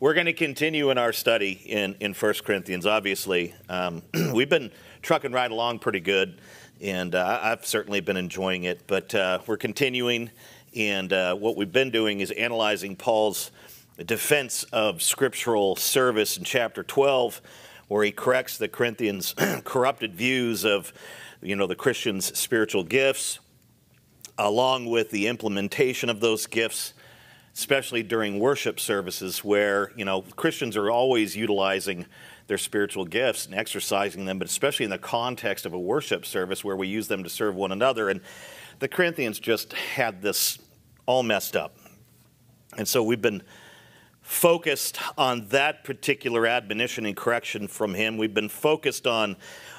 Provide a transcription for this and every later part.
We're going to continue in our study in, in 1 Corinthians, obviously. Um, we've been trucking right along pretty good, and uh, I've certainly been enjoying it. But uh, we're continuing, and uh, what we've been doing is analyzing Paul's defense of scriptural service in chapter 12, where he corrects the Corinthians' corrupted views of you know, the Christians' spiritual gifts, along with the implementation of those gifts especially during worship services where, you know, Christians are always utilizing their spiritual gifts and exercising them, but especially in the context of a worship service where we use them to serve one another. And the Corinthians just had this all messed up. And so we've been focused on that particular admonition and correction from him. We've been focused on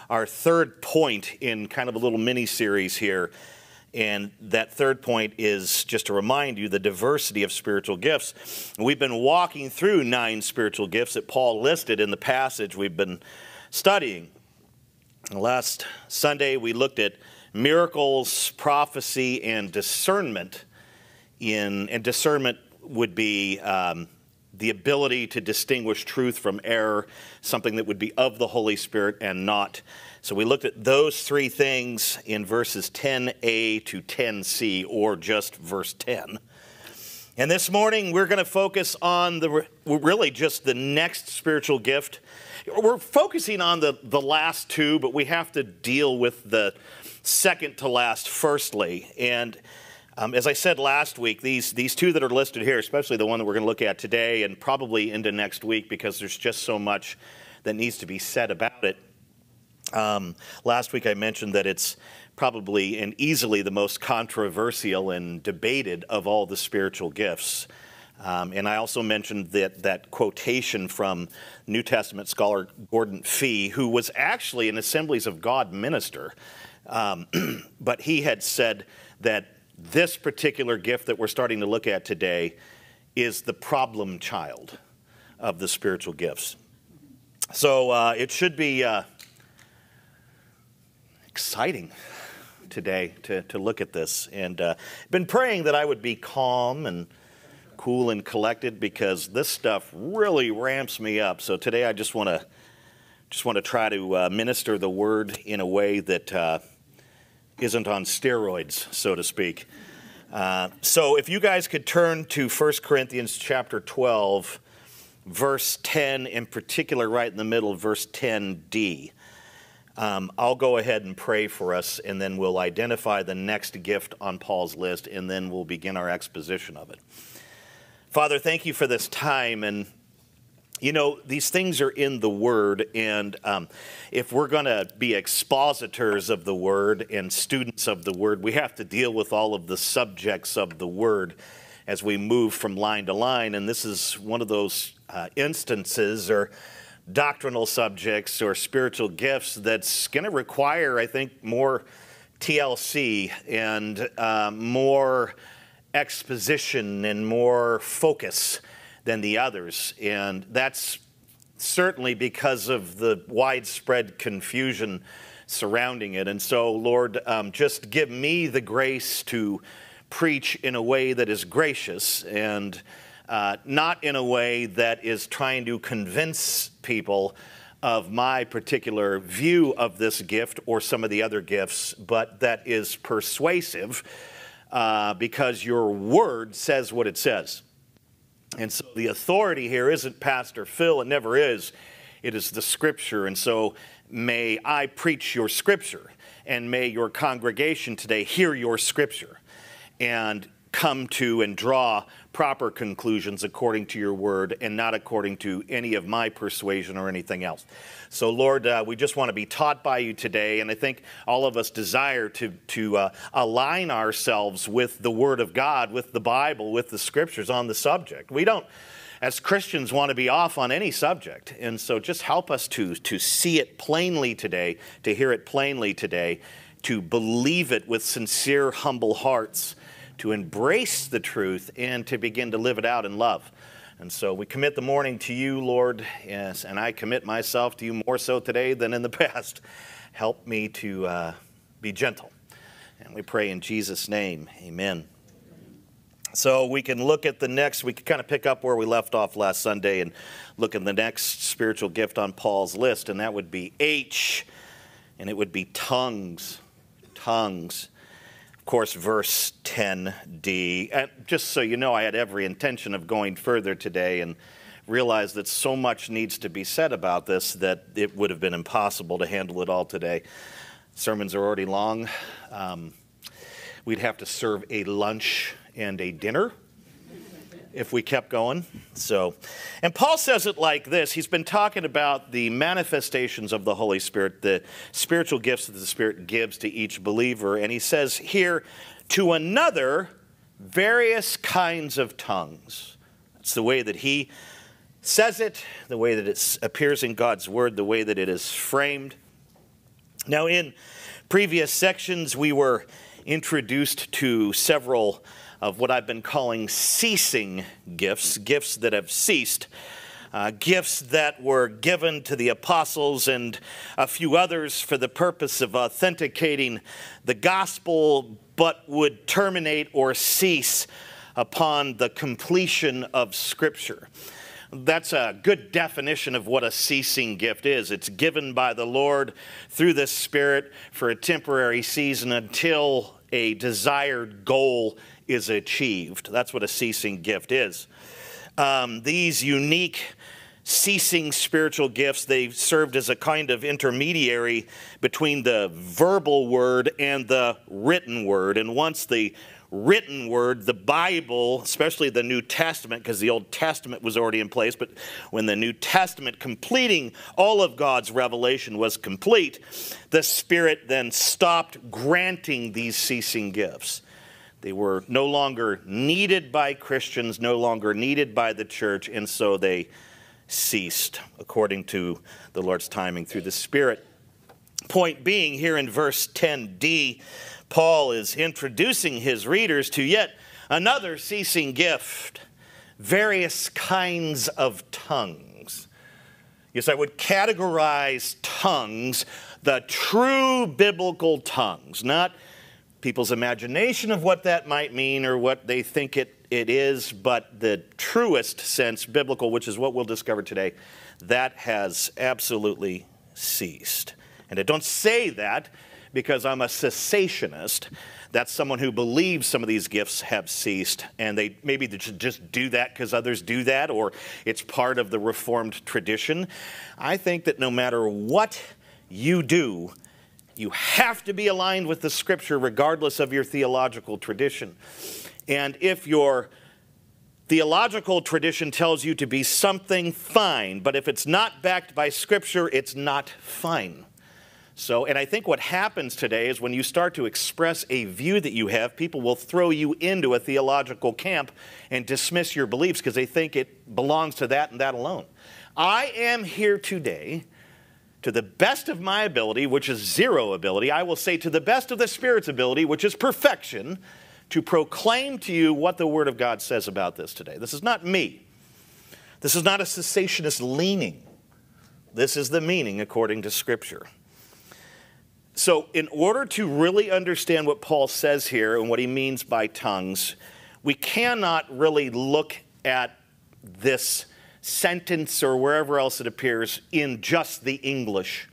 our third point in kind of a little mini series here and that third point is just to remind you the diversity of spiritual gifts. We've been walking through nine spiritual gifts that Paul listed in the passage we've been studying. Last Sunday, we looked at miracles, prophecy, and discernment. In, and discernment would be um, the ability to distinguish truth from error, something that would be of the Holy Spirit and not so we looked at those three things in verses 10a to 10c, or just verse 10. And this morning we're going to focus on the really just the next spiritual gift. We're focusing on the, the last two, but we have to deal with the second to last firstly. And um, as I said last week, these, these two that are listed here, especially the one that we're going to look at today and probably into next week because there's just so much that needs to be said about it um, last week I mentioned that it's probably and easily the most controversial and debated of all the spiritual gifts. Um, and I also mentioned that, that quotation from New Testament scholar Gordon Fee, who was actually an Assemblies of God minister. Um, but he had said that this particular gift that we're starting to look at today is the problem child of the spiritual gifts. So uh, it should be. Uh, exciting today to, to look at this. And uh, been praying that I would be calm and cool and collected because this stuff really ramps me up. So today I just want to just want to try to uh, minister the word in a way that uh, not on steroids, so to speak. Uh, so if you guys could turn to 1 Corinthians chapter 12, verse 10 in particular, right in the middle, verse 10d. Um, I'll go ahead and pray for us, and then we'll identify the next gift on Paul's list, and then we'll begin our exposition of it. Father, thank you for this time. And, you know, these things are in the Word, and um, if we're going to be expositors of the Word and students of the Word, we have to deal with all of the subjects of the Word as we move from line to line. And this is one of those uh, instances or doctrinal subjects or spiritual gifts that's going to require, I think, more TLC and uh, more exposition and more focus than the others. And that's certainly because of the widespread confusion surrounding it. And so, Lord, um, just give me the grace to preach in a way that is gracious and uh, not in a way that is trying to convince people of my particular view of this gift or some of the other gifts, but that is persuasive uh, because your word says what it says. And so the authority here isn't Pastor Phil, it never is. It is the scripture. And so may I preach your scripture, and may your congregation today hear your scripture and come to and draw proper conclusions according to your word and not according to any of my persuasion or anything else. So, Lord, uh, we just want to be taught by you today, and I think all of us desire to, to uh, align ourselves with the word of God, with the Bible, with the scriptures on the subject. We don't as Christians want to be off on any subject. And so just help us to, to see it plainly today, to hear it plainly today, to believe it with sincere, humble hearts, to embrace the truth and to begin to live it out in love. And so we commit the morning to you, Lord, yes, and I commit myself to you more so today than in the past. Help me to uh, be gentle. And we pray in Jesus' name, amen. So we can look at the next, we can kind of pick up where we left off last Sunday and look at the next spiritual gift on Paul's list, and that would be H, and it would be tongues. Tongues. Of course, verse 10d. And just so you know, I had every intention of going further today and realized that so much needs to be said about this that it would have been impossible to handle it all today. Sermons are already long. Um, we'd have to serve a lunch and a dinner if we kept going. So, and Paul says it like this. He's been talking about the manifestations of the Holy Spirit, the spiritual gifts that the Spirit gives to each believer, and he says here to another various kinds of tongues. That's the way that he says it, the way that it appears in God's word, the way that it is framed. Now, in previous sections, we were introduced to several of what I've been calling ceasing gifts, gifts that have ceased. Uh, gifts that were given to the apostles and a few others for the purpose of authenticating the gospel, but would terminate or cease upon the completion of Scripture. That's a good definition of what a ceasing gift is. It's given by the Lord through the Spirit for a temporary season until a desired goal is achieved. That's what a ceasing gift is. Um, these unique ceasing spiritual gifts they served as a kind of intermediary between the verbal word and the written word and once the written word the bible especially the new testament because the old testament was already in place but when the new testament completing all of god's revelation was complete the spirit then stopped granting these ceasing gifts they were no longer needed by Christians, no longer needed by the church, and so they ceased according to the Lord's timing through the Spirit. Point being, here in verse 10d, Paul is introducing his readers to yet another ceasing gift various kinds of tongues. Yes, I would categorize tongues, the true biblical tongues, not people's imagination of what that might mean or what they think it, it is, but the truest sense, biblical, which is what we'll discover today, that has absolutely ceased. And I don't say that because I'm a cessationist. That's someone who believes some of these gifts have ceased, and they maybe they just do that because others do that, or it's part of the Reformed tradition. I think that no matter what you do, you have to be aligned with the scripture regardless of your theological tradition. And if your theological tradition tells you to be something, fine. But if it's not backed by scripture, it's not fine. So, and I think what happens today is when you start to express a view that you have, people will throw you into a theological camp and dismiss your beliefs because they think it belongs to that and that alone. I am here today to the best of my ability, which is zero ability, I will say to the best of the Spirit's ability, which is perfection, to proclaim to you what the Word of God says about this today. This is not me. This is not a cessationist leaning. This is the meaning according to Scripture. So, in order to really understand what Paul says here and what he means by tongues, we cannot really look at this sentence or wherever else it appears in just the English.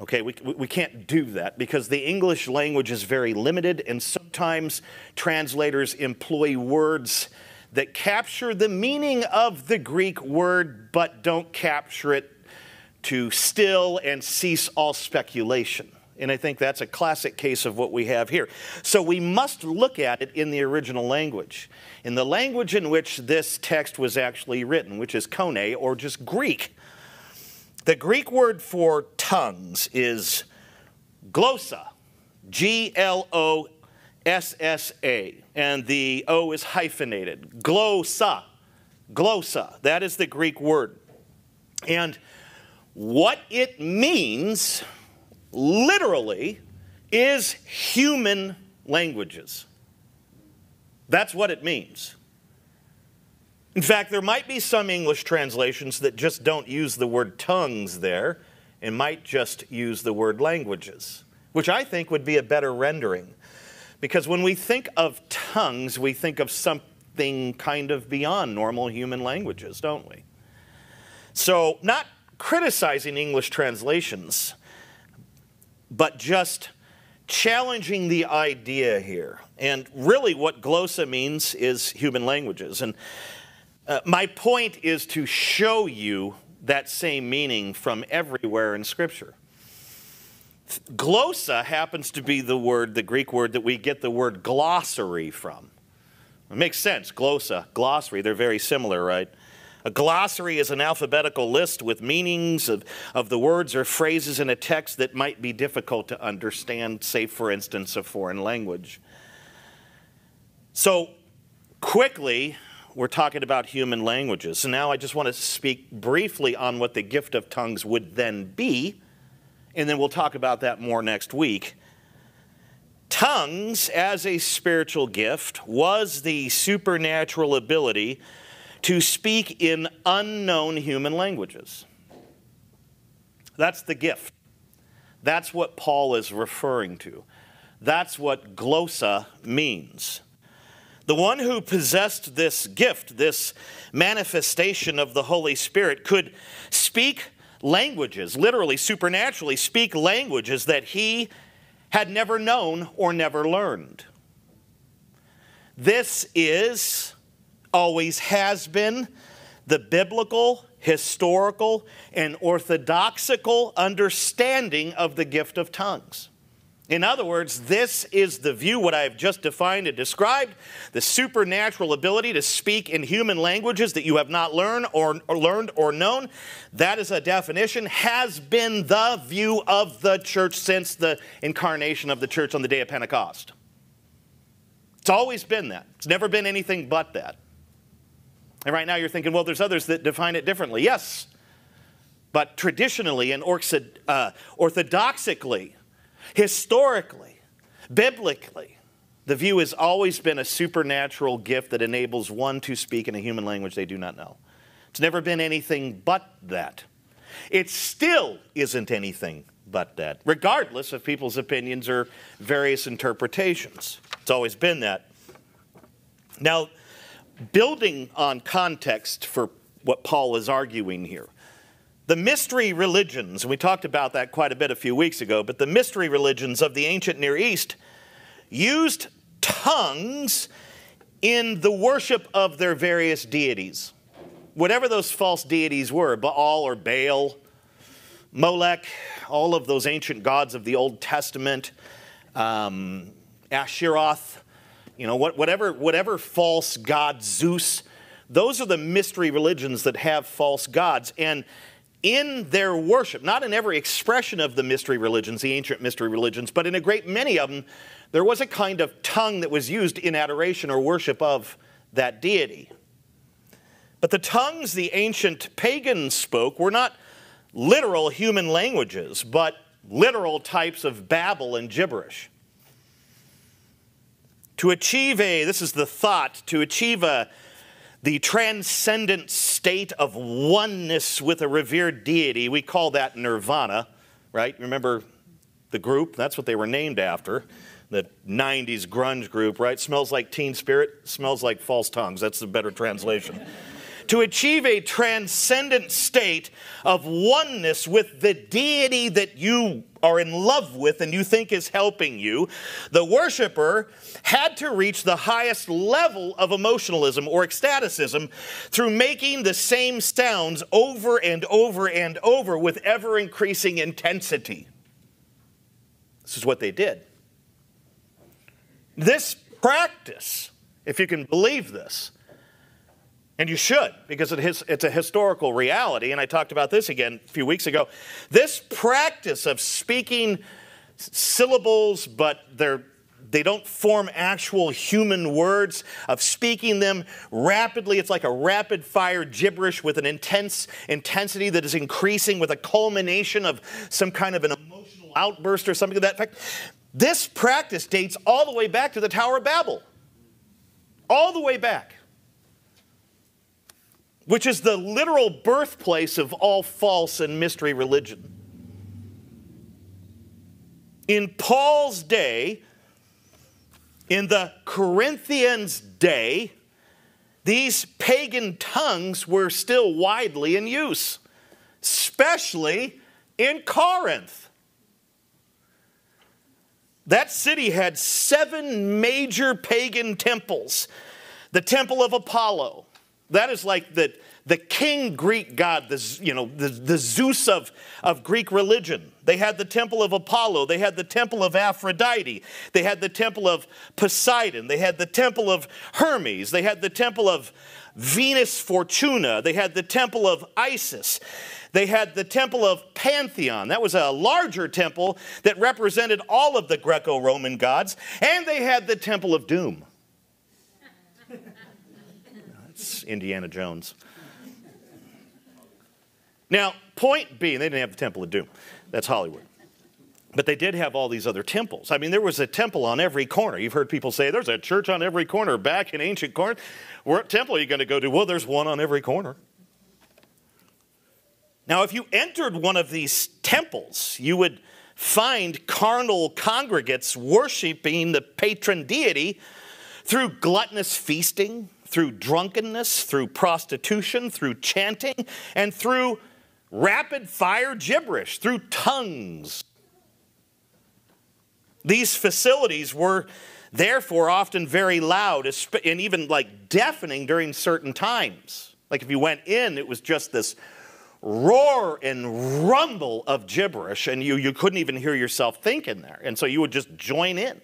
Okay, we, we can't do that because the English language is very limited, and sometimes translators employ words that capture the meaning of the Greek word but don't capture it to still and cease all speculation. And I think that's a classic case of what we have here. So we must look at it in the original language, in the language in which this text was actually written, which is Koine or just Greek. The Greek word for tongues is glossa, G L O S S A, and the O is hyphenated. Glossa, glossa, that is the Greek word. And what it means literally is human languages. That's what it means. In fact, there might be some English translations that just don't use the word tongues there and might just use the word languages, which I think would be a better rendering. Because when we think of tongues, we think of something kind of beyond normal human languages, don't we? So, not criticizing English translations, but just challenging the idea here. And really, what glossa means is human languages. And uh, my point is to show you that same meaning from everywhere in Scripture. Glossa happens to be the word, the Greek word that we get the word glossary from. It makes sense, glossa, glossary, they're very similar, right? A glossary is an alphabetical list with meanings of, of the words or phrases in a text that might be difficult to understand, say, for instance, a foreign language. So, quickly, we're talking about human languages. So now I just want to speak briefly on what the gift of tongues would then be, and then we'll talk about that more next week. Tongues, as a spiritual gift, was the supernatural ability to speak in unknown human languages. That's the gift. That's what Paul is referring to. That's what glossa means. The one who possessed this gift, this manifestation of the Holy Spirit, could speak languages, literally, supernaturally, speak languages that he had never known or never learned. This is, always has been, the biblical, historical, and orthodoxical understanding of the gift of tongues. In other words, this is the view, what I have just defined and described the supernatural ability to speak in human languages that you have not learned or, or, learned or known. That is a definition, has been the view of the church since the incarnation of the church on the day of Pentecost. It's always been that, it's never been anything but that. And right now you're thinking, well, there's others that define it differently. Yes, but traditionally and uh, orthodoxically, Historically, biblically, the view has always been a supernatural gift that enables one to speak in a human language they do not know. It's never been anything but that. It still isn't anything but that, regardless of people's opinions or various interpretations. It's always been that. Now, building on context for what Paul is arguing here, the mystery religions, we talked about that quite a bit a few weeks ago, but the mystery religions of the ancient Near East used tongues in the worship of their various deities. Whatever those false deities were, Baal or Baal, Molech, all of those ancient gods of the Old Testament, um, Asheroth, you know, whatever, whatever false god, Zeus, those are the mystery religions that have false gods. And in their worship, not in every expression of the mystery religions, the ancient mystery religions, but in a great many of them, there was a kind of tongue that was used in adoration or worship of that deity. But the tongues the ancient pagans spoke were not literal human languages, but literal types of babble and gibberish. To achieve a, this is the thought, to achieve a the transcendent state of oneness with a revered deity. We call that nirvana, right? Remember the group? That's what they were named after. The 90s grunge group, right? Smells like teen spirit, smells like false tongues. That's the better translation to achieve a transcendent state of oneness with the deity that you are in love with and you think is helping you, the worshiper had to reach the highest level of emotionalism or ecstaticism through making the same sounds over and over and over with ever increasing intensity. This is what they did. This practice, if you can believe this, and you should, because it's a historical reality. And I talked about this again a few weeks ago. This practice of speaking syllables, but they're they don't form actual human words, of speaking them rapidly. It's like a rapid fire gibberish with an intense intensity that is increasing with a culmination of some kind of an emotional outburst or something of that effect. This practice dates all the way back to the Tower of Babel. All the way back which is the literal birthplace of all false and mystery religion. In Paul's day, In the Corinthians' day, these pagan tongues were still widely in use, especially in Corinth. That city had seven major pagan temples. The temple of Apollo, that is like the, the king Greek god, the, you know, the, the Zeus of, of Greek religion. They had the temple of Apollo. They had the temple of Aphrodite. They had the temple of Poseidon. They had the temple of Hermes. They had the temple of Venus Fortuna. They had the temple of Isis. They had the temple of Pantheon. That was a larger temple that represented all of the Greco Roman gods. And they had the temple of Doom. That's Indiana Jones. Now, point being, they didn't have the Temple of Doom. That's Hollywood. But they did have all these other temples. I mean, there was a temple on every corner. You've heard people say there's a church on every corner back in ancient Corinth. What temple are you going to go to? Well, there's one on every corner. Now, if you entered one of these temples, you would find carnal congregates worshiping the patron deity through gluttonous feasting, through drunkenness, through prostitution, through chanting, and through rapid fire gibberish, through tongues. These facilities were therefore often very loud and even like deafening during certain times. Like if you went in, it was just this roar and rumble of gibberish, and you, you couldn't even hear yourself think in there. And so you would just join in.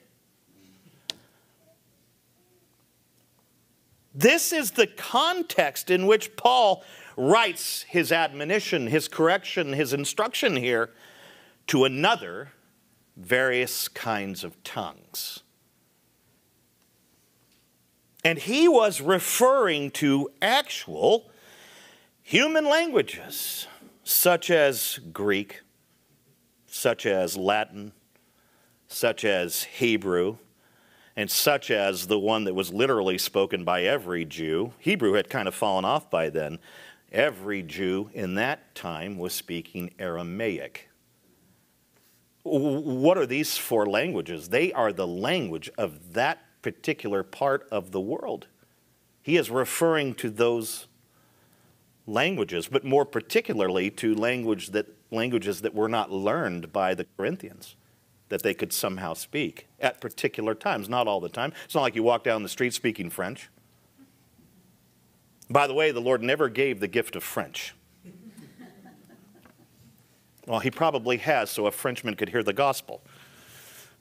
This is the context in which Paul writes his admonition, his correction, his instruction here to another various kinds of tongues. And he was referring to actual human languages, such as Greek, such as Latin, such as Hebrew, and such as the one that was literally spoken by every Jew. Hebrew had kind of fallen off by then. Every Jew in that time was speaking Aramaic. What are these four languages? They are the language of that particular part of the world. He is referring to those languages, but more particularly to language that, languages that were not learned by the Corinthians that they could somehow speak at particular times, not all the time. It's not like you walk down the street speaking French. By the way, the Lord never gave the gift of French. Well, he probably has, so a Frenchman could hear the gospel.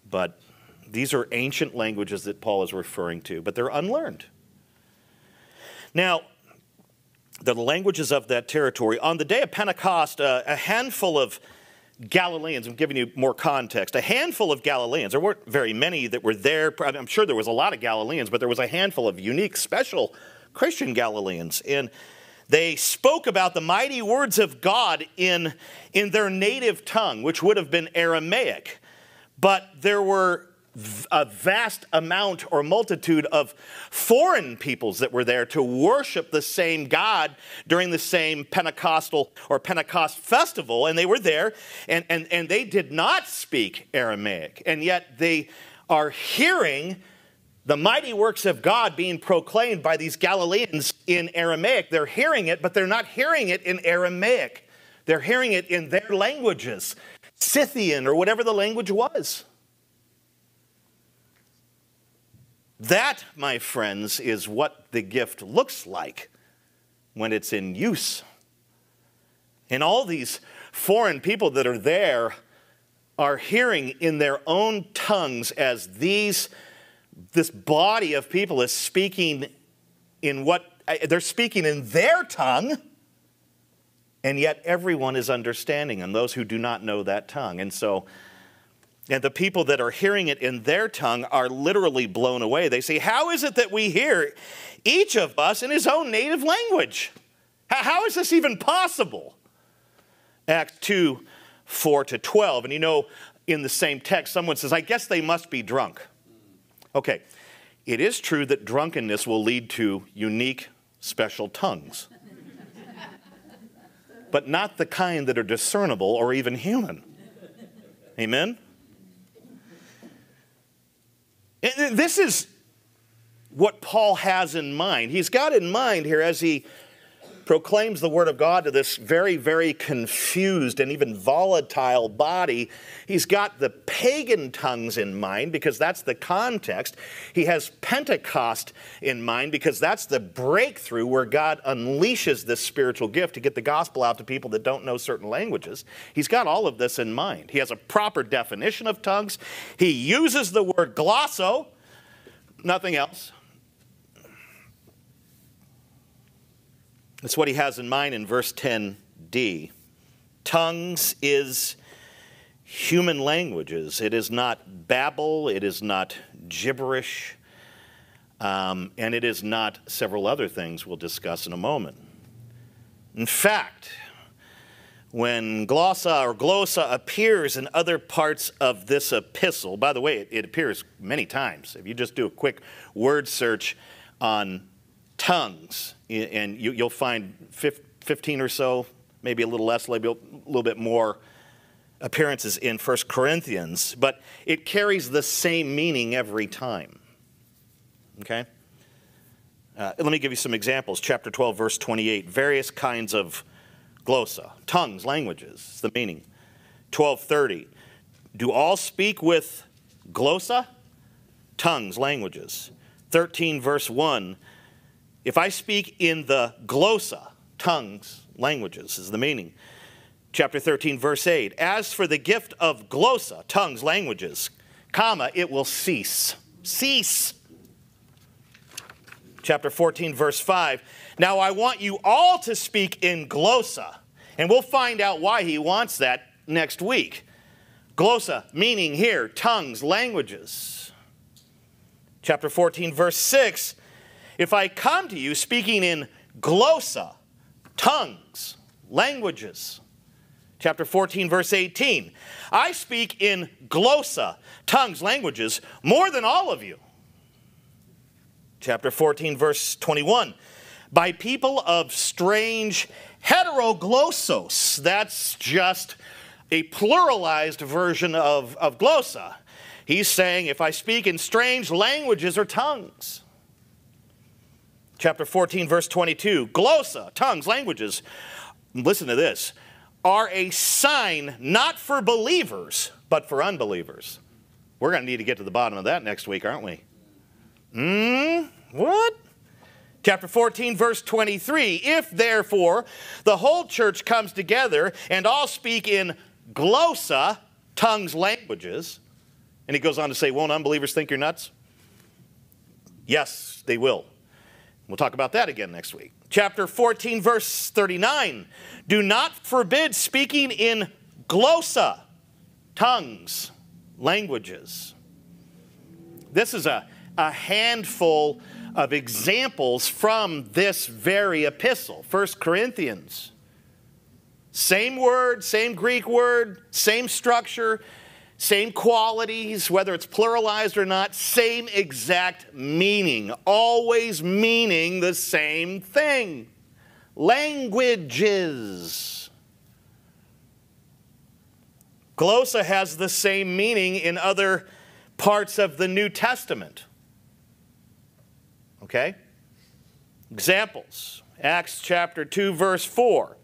But these are ancient languages that Paul is referring to, but they're unlearned. Now, the languages of that territory, on the day of Pentecost, uh, a handful of Galileans, I'm giving you more context. A handful of Galileans, there weren't very many that were there. I'm sure there was a lot of Galileans, but there was a handful of unique, special Christian Galileans. And they spoke about the mighty words of God in, in their native tongue, which would have been Aramaic. But there were a vast amount or multitude of foreign peoples that were there to worship the same God during the same Pentecostal or Pentecost festival. And they were there and, and, and they did not speak Aramaic. And yet they are hearing the mighty works of God being proclaimed by these Galileans in Aramaic. They're hearing it, but they're not hearing it in Aramaic. They're hearing it in their languages, Scythian or whatever the language was. That, my friends, is what the gift looks like when it's in use. And all these foreign people that are there are hearing in their own tongues as these this body of people is speaking in what they're speaking in their tongue and yet everyone is understanding and those who do not know that tongue and so and the people that are hearing it in their tongue are literally blown away. They say, How is it that we hear each of us in his own native language? How is this even possible? Acts 2 4 to 12. And you know, in the same text, someone says, I guess they must be drunk. Okay, it is true that drunkenness will lead to unique, special tongues, but not the kind that are discernible or even human. Amen? This is what Paul has in mind. He's got in mind here as he proclaims the word of God to this very, very confused and even volatile body. He's got the pagan tongues in mind because that's the context. He has Pentecost in mind because that's the breakthrough where God unleashes this spiritual gift to get the gospel out to people that don't know certain languages. He's got all of this in mind. He has a proper definition of tongues. He uses the word glosso, nothing else. That's what he has in mind in verse 10d. Tongues is human languages. It is not babble, it is not gibberish, um, and it is not several other things we'll discuss in a moment. In fact, when glossa or glossa appears in other parts of this epistle, by the way, it, it appears many times. If you just do a quick word search on tongues, and you, will find 15 or so, maybe a little less, maybe a little bit more appearances in 1 Corinthians, but it carries the same meaning every time. Okay? Uh, let me give you some examples. Chapter 12, verse 28. Various kinds of glossa, tongues, languages, It's the meaning. 1230. Do all speak with glossa? Tongues, languages. 13, verse 1. If I speak in the glossa, tongues, languages is the meaning. Chapter 13, verse 8. As for the gift of glossa, tongues, languages, comma, it will cease. Cease. Chapter 14, verse 5. Now I want you all to speak in glossa, and we'll find out why he wants that next week. Glossa, meaning here, tongues, languages. Chapter 14, verse 6 if I come to you speaking in glossa, tongues, languages, chapter 14, verse 18, I speak in glossa, tongues, languages, more than all of you. Chapter 14, verse 21, by people of strange heteroglossos. That's just a pluralized version of, of glossa. He's saying, if I speak in strange languages or tongues, chapter 14, verse 22. Glossa, tongues, languages, listen to this, are a sign not for believers, but for unbelievers. We're going to need to get to the bottom of that next week, aren't we? Hmm? What? Chapter 14, verse 23. If therefore the whole church comes together and all speak in glossa, tongues, languages, and he goes on to say, Won't unbelievers think you're nuts? Yes, they will. We'll talk about that again next week. Chapter 14, verse 39. Do not forbid speaking in glossa, tongues, languages. This is a, a handful of examples from this very epistle, 1 Corinthians. Same word, same Greek word, same structure, same qualities, whether it's pluralized or not, same exact meaning, always meaning the same thing. Languages. Glossa has the same meaning in other parts of the New Testament. Okay? Examples Acts chapter 2, verse 4.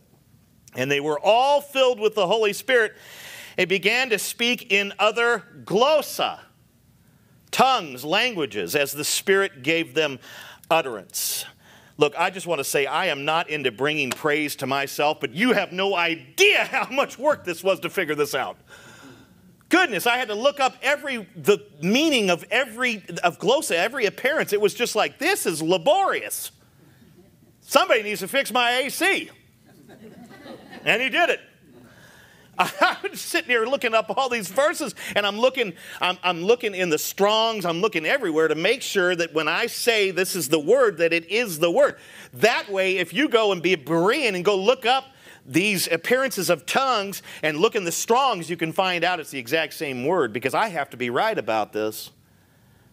And they were all filled with the Holy Spirit and began to speak in other glossa, tongues, languages, as the Spirit gave them utterance. Look, I just want to say I am not into bringing praise to myself, but you have no idea how much work this was to figure this out. Goodness, I had to look up every the meaning of every of glossa, every appearance. It was just like this is laborious. Somebody needs to fix my AC. And he did it. I'm sitting here looking up all these verses, and I'm looking, I'm, I'm, looking in the Strong's, I'm looking everywhere to make sure that when I say this is the word, that it is the word. That way, if you go and be a Berean and go look up these appearances of tongues and look in the Strong's, you can find out it's the exact same word because I have to be right about this.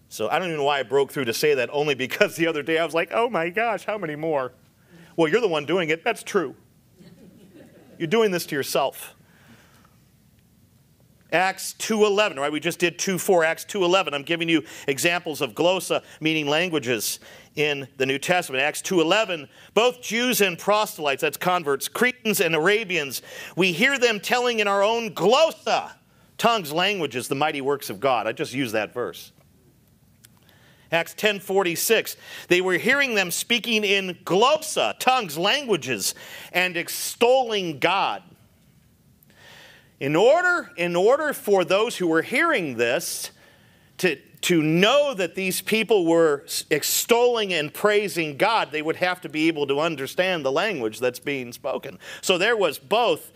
So I don't even know why I broke through to say that, only because the other day I was like, oh my gosh, how many more? Well, you're the one doing it. That's true. You're doing this to yourself. Acts 2:11, right? We just did 2:4, Acts 2:11. I'm giving you examples of glossa, meaning languages in the New Testament. Acts 2:11, both Jews and proselytes, that's converts, Cretans and Arabians, we hear them telling in our own glossa, tongues, languages, the mighty works of God. I just used that verse. Acts 10:46 they were hearing them speaking in glossa tongues languages and extolling God in order in order for those who were hearing this to to know that these people were extolling and praising God they would have to be able to understand the language that's being spoken so there was both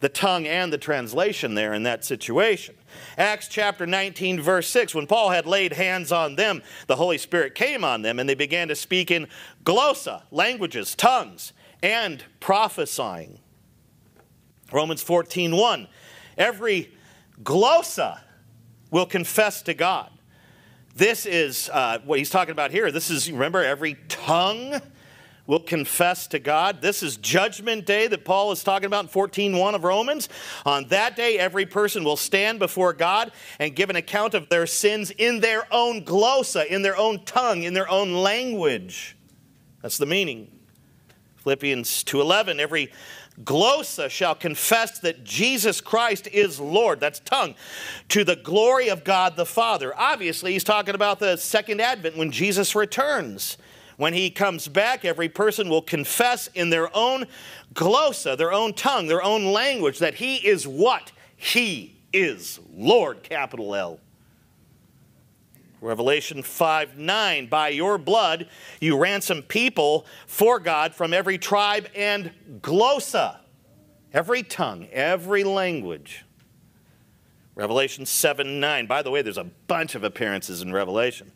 the tongue and the translation there in that situation. Acts chapter 19, verse 6 when Paul had laid hands on them, the Holy Spirit came on them, and they began to speak in glossa, languages, tongues, and prophesying. Romans 14, 1. Every glossa will confess to God. This is uh, what he's talking about here. This is, remember, every tongue will confess to God. This is judgment day that Paul is talking about in 14:1 of Romans. On that day every person will stand before God and give an account of their sins in their own glossa, in their own tongue, in their own language. That's the meaning. Philippians 2:11 every glossa shall confess that Jesus Christ is Lord. That's tongue. To the glory of God the Father. Obviously, he's talking about the second advent when Jesus returns. When he comes back, every person will confess in their own glossa, their own tongue, their own language, that he is what? He is Lord, capital L. Revelation 5 9, by your blood you ransom people for God from every tribe and glossa, every tongue, every language. Revelation 7 9. By the way, there's a bunch of appearances in Revelation.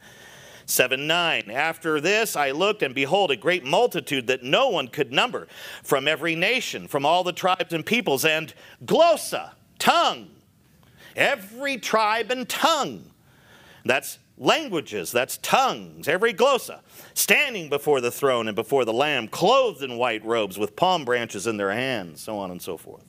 7 9. After this I looked, and behold, a great multitude that no one could number from every nation, from all the tribes and peoples, and glossa, tongue. Every tribe and tongue. That's languages, that's tongues, every glossa, standing before the throne and before the Lamb, clothed in white robes with palm branches in their hands, so on and so forth.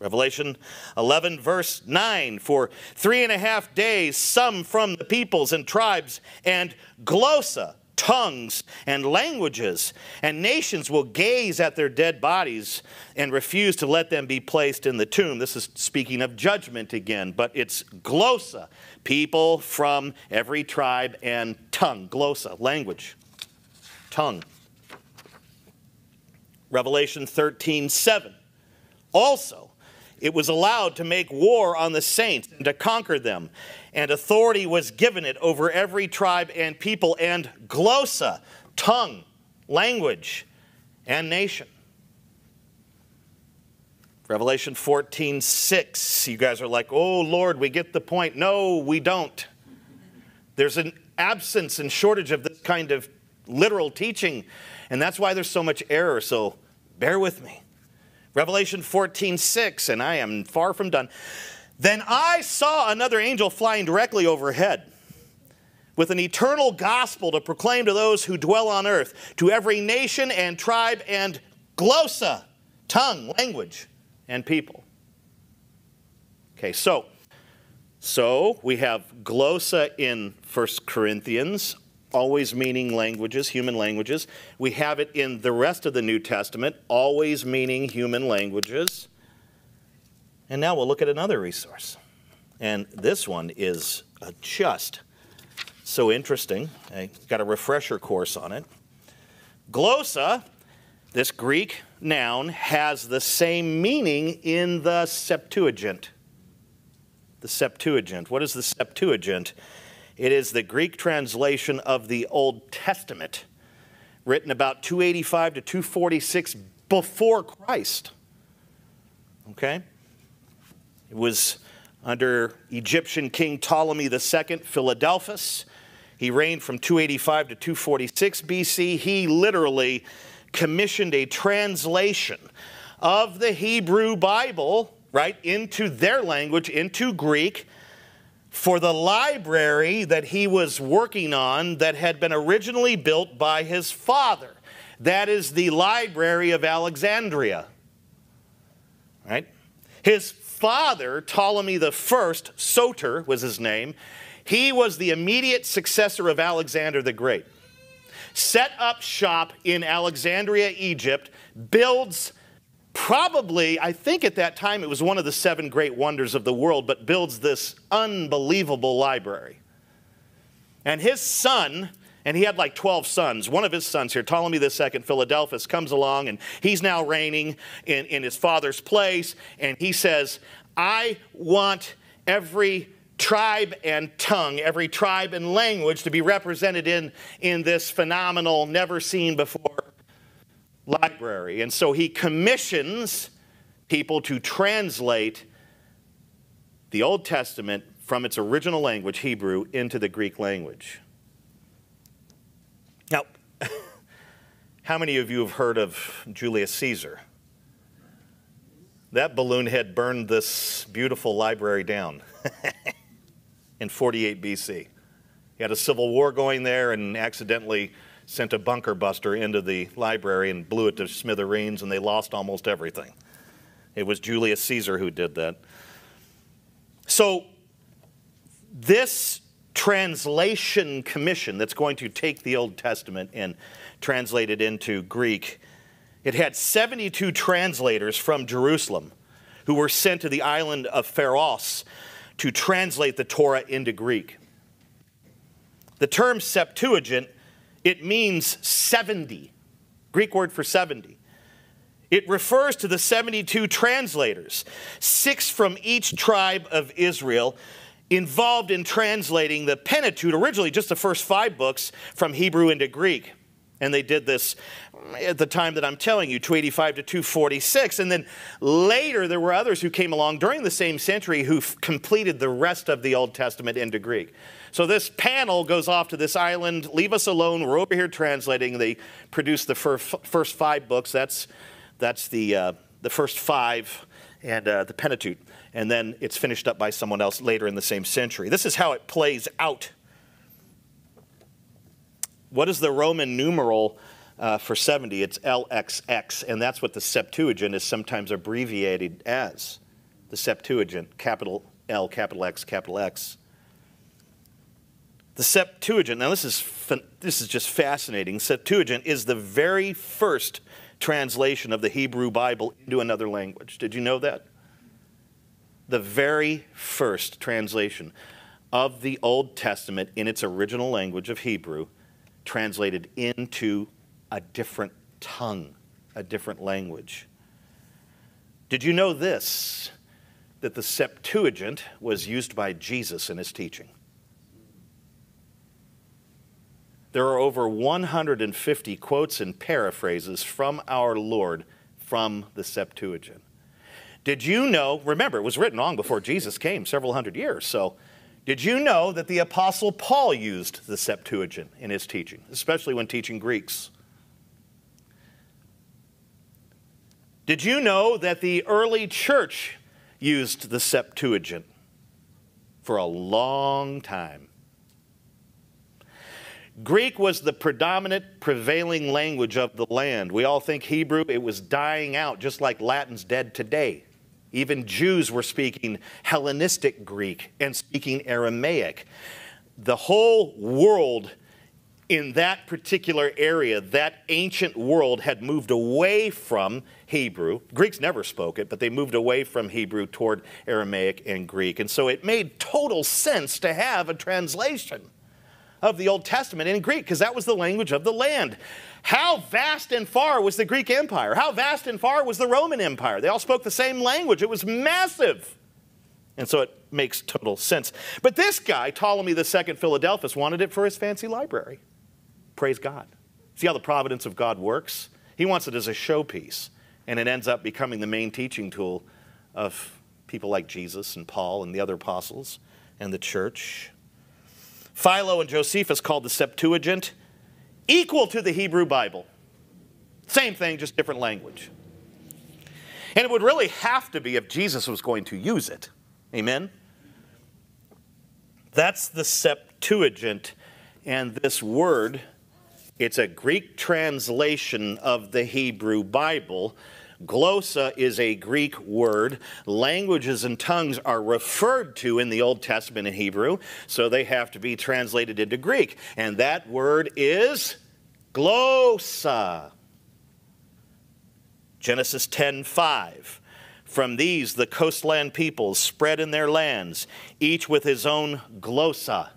Revelation 11, verse 9 For three and a half days, some from the peoples and tribes and glossa, tongues and languages, and nations will gaze at their dead bodies and refuse to let them be placed in the tomb. This is speaking of judgment again, but it's glossa, people from every tribe and tongue. Glossa, language, tongue. Revelation 13, 7. Also, it was allowed to make war on the saints and to conquer them. And authority was given it over every tribe and people and glossa, tongue, language, and nation. Revelation 14, 6. You guys are like, oh, Lord, we get the point. No, we don't. There's an absence and shortage of this kind of literal teaching, and that's why there's so much error. So bear with me. Revelation 14, 6, and I am far from done. Then I saw another angel flying directly overhead with an eternal gospel to proclaim to those who dwell on earth, to every nation and tribe and glossa, tongue, language, and people. Okay, so so we have glossa in 1 Corinthians, always meaning languages, human languages. We have it in the rest of the New Testament, always meaning human languages. And now we'll look at another resource. And this one is uh, just so interesting. I got a refresher course on it. Glossa, this Greek noun, has the same meaning in the Septuagint. The Septuagint. What is the Septuagint? It is the Greek translation of the Old Testament, written about 285 to 246 before Christ. Okay? It was under Egyptian King Ptolemy II, Philadelphus. He reigned from 285 to 246 BC. He literally commissioned a translation of the Hebrew Bible, right, into their language, into Greek for the library that he was working on that had been originally built by his father. That is the Library of Alexandria. Right? His father, Ptolemy First, Soter was his name, he was the immediate successor of Alexander the Great. Set up shop in Alexandria, Egypt, builds probably, I think at that time it was one of the seven great wonders of the world, but builds this unbelievable library. And his son, and he had like 12 sons. One of his sons here, Ptolemy II Philadelphus, comes along and he's now reigning in, in his father's place. And he says, I want every tribe and tongue, every tribe and language to be represented in, in this phenomenal, never seen before library. And so he commissions people to translate the Old Testament from its original language, Hebrew, into the Greek language. How many of you have heard of Julius Caesar? That balloon head burned this beautiful library down in 48 BC. He had a civil war going there and accidentally sent a bunker buster into the library and blew it to smithereens, and they lost almost everything. It was Julius Caesar who did that. So, this translation commission that's going to take the Old Testament and translate it into Greek, it had 72 translators from Jerusalem who were sent to the island of Pharos to translate the Torah into Greek. The term Septuagint it means 70, Greek word for 70. It refers to the 72 translators, six from each tribe of Israel, involved in translating the Pentateuch, originally just the first five books, from Hebrew into Greek. And they did this at the time that I'm telling you, 285 to 246. And then later, there were others who came along during the same century who completed the rest of the Old Testament into Greek. So this panel goes off to this island, leave us alone. We're over here translating. They produce the first five books. That's, that's the, uh, the first five and uh, the Pentateuch. And then it's finished up by someone else later in the same century. This is how it plays out. What is the Roman numeral uh, for 70? It's LXX, and that's what the Septuagint is sometimes abbreviated as. The Septuagint, capital L, capital X, capital X. The Septuagint, now this is, this is just fascinating. Septuagint is the very first translation of the Hebrew Bible into another language. Did you know that? The very first translation of the Old Testament in its original language of Hebrew, translated into a different tongue, a different language. Did you know this? That the Septuagint was used by Jesus in his teaching. There are over 150 quotes and paraphrases from our Lord from the Septuagint. Did you know? Remember, it was written long before Jesus came, several hundred years. So, did you know that the Apostle Paul used the Septuagint in his teaching, especially when teaching Greeks? Did you know that the early church used the Septuagint for a long time? Greek was the predominant prevailing language of the land. We all think Hebrew, it was dying out just like Latin's dead today. Even Jews were speaking Hellenistic Greek and speaking Aramaic. The whole world in that particular area, that ancient world had moved away from Hebrew. Greeks never spoke it, but they moved away from Hebrew toward Aramaic and Greek. And so it made total sense to have a translation of the Old Testament in Greek because that was the language of the land. How vast and far was the Greek Empire? How vast and far was the Roman Empire? They all spoke the same language, it was massive. And so it makes total sense. But this guy, Ptolemy II Philadelphus, wanted it for his fancy library. Praise God. See how the providence of God works? He wants it as a showpiece, and it ends up becoming the main teaching tool of people like Jesus and Paul and the other apostles and the church. Philo and Josephus called the Septuagint equal to the Hebrew Bible. Same thing, just different language. And it would really have to be if Jesus was going to use it. Amen? That's the Septuagint. And this word, it's a Greek translation of the Hebrew Bible, Glossa is a Greek word. Languages and tongues are referred to in the Old Testament in Hebrew, so they have to be translated into Greek. And that word is glossa. Genesis 10:5. From these the coastland peoples spread in their lands, each with his own glossa,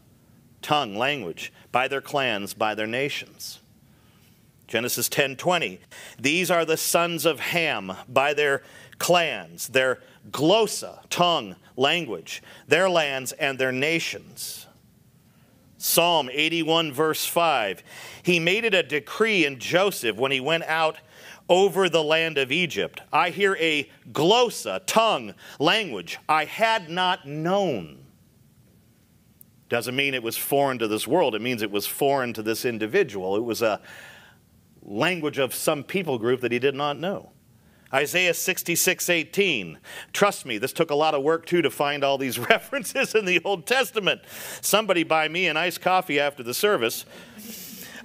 tongue, language, by their clans, by their nations. Genesis 10:20. These are the sons of Ham by their clans, their glossa, tongue, language, their lands and their nations. Psalm 81 verse 5. He made it a decree in Joseph when he went out over the land of Egypt. I hear a glossa, tongue, language I had not known. Doesn't mean it was foreign to this world. It means it was foreign to this individual. It was a language of some people group that he did not know. Isaiah 66, 18. Trust me, this took a lot of work too to find all these references in the Old Testament. Somebody buy me an iced coffee after the service.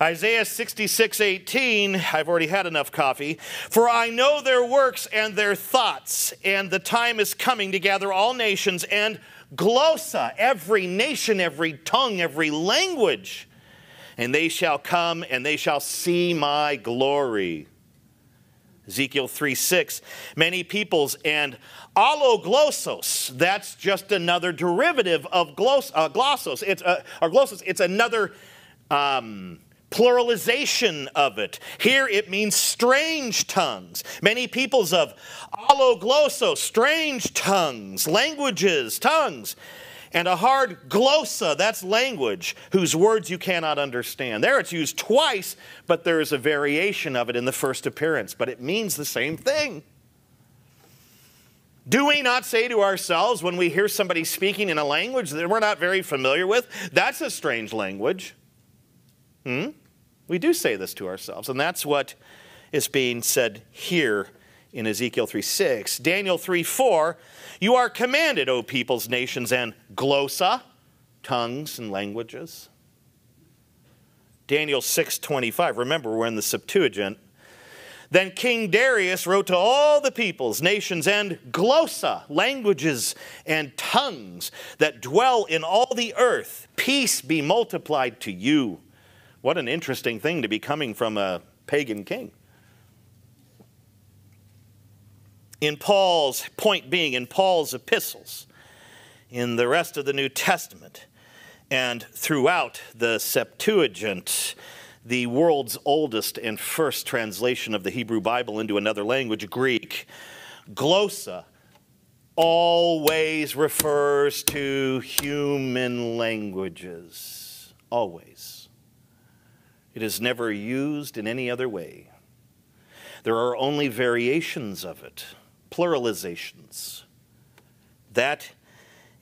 Isaiah 66, 18. I've already had enough coffee. For I know their works and their thoughts, and the time is coming to gather all nations and glossa, every nation, every tongue, every language and they shall come and they shall see my glory. Ezekiel 3 6. Many peoples and alloglossos, that's just another derivative of gloss, uh, glossos. It's, uh, or glossos, it's another um, pluralization of it. Here it means strange tongues. Many peoples of alloglossos, strange tongues, languages, tongues and a hard glossa, that's language, whose words you cannot understand. There it's used twice, but there is a variation of it in the first appearance, but it means the same thing. Do we not say to ourselves when we hear somebody speaking in a language that we're not very familiar with, that's a strange language? Hmm? We do say this to ourselves, and that's what is being said here in Ezekiel 3 6. Daniel 3 4 you are commanded, O peoples, nations, and glossa, tongues and languages. Daniel 6:25. Remember, we're in the Septuagint. Then King Darius wrote to all the peoples, nations, and glossa, languages and tongues that dwell in all the earth. Peace be multiplied to you. What an interesting thing to be coming from a pagan king. In Paul's, point being, in Paul's epistles, in the rest of the New Testament, and throughout the Septuagint, the world's oldest and first translation of the Hebrew Bible into another language, Greek, glossa, always refers to human languages. Always. It is never used in any other way. There are only variations of it pluralizations. That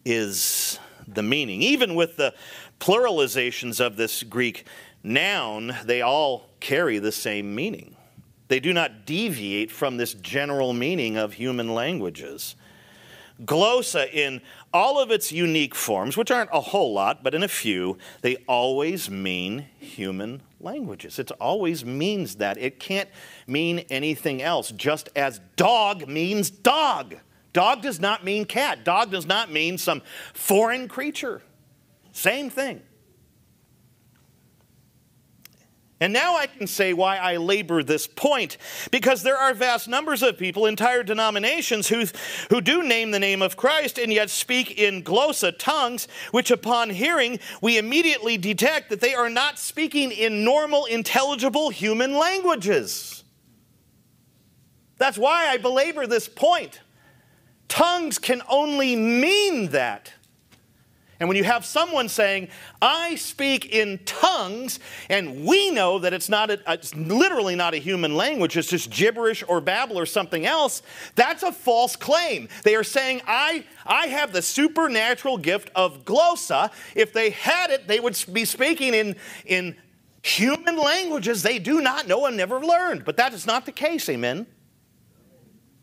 is the meaning. Even with the pluralizations of this Greek noun, they all carry the same meaning. They do not deviate from this general meaning of human languages. Glossa, in all of its unique forms, which aren't a whole lot, but in a few, they always mean human languages. It always means that. It can't mean anything else, just as dog means dog. Dog does not mean cat. Dog does not mean some foreign creature. Same thing. And now I can say why I labor this point. Because there are vast numbers of people, entire denominations, who, who do name the name of Christ and yet speak in glossa tongues, which upon hearing, we immediately detect that they are not speaking in normal, intelligible human languages. That's why I belabor this point. Tongues can only mean that. And when you have someone saying, I speak in tongues, and we know that it's not, a, uh, it's literally not a human language, it's just gibberish or babble or something else, that's a false claim. They are saying, I, I have the supernatural gift of glossa. If they had it, they would be speaking in, in human languages they do not know and never learned. But that is not the case, amen?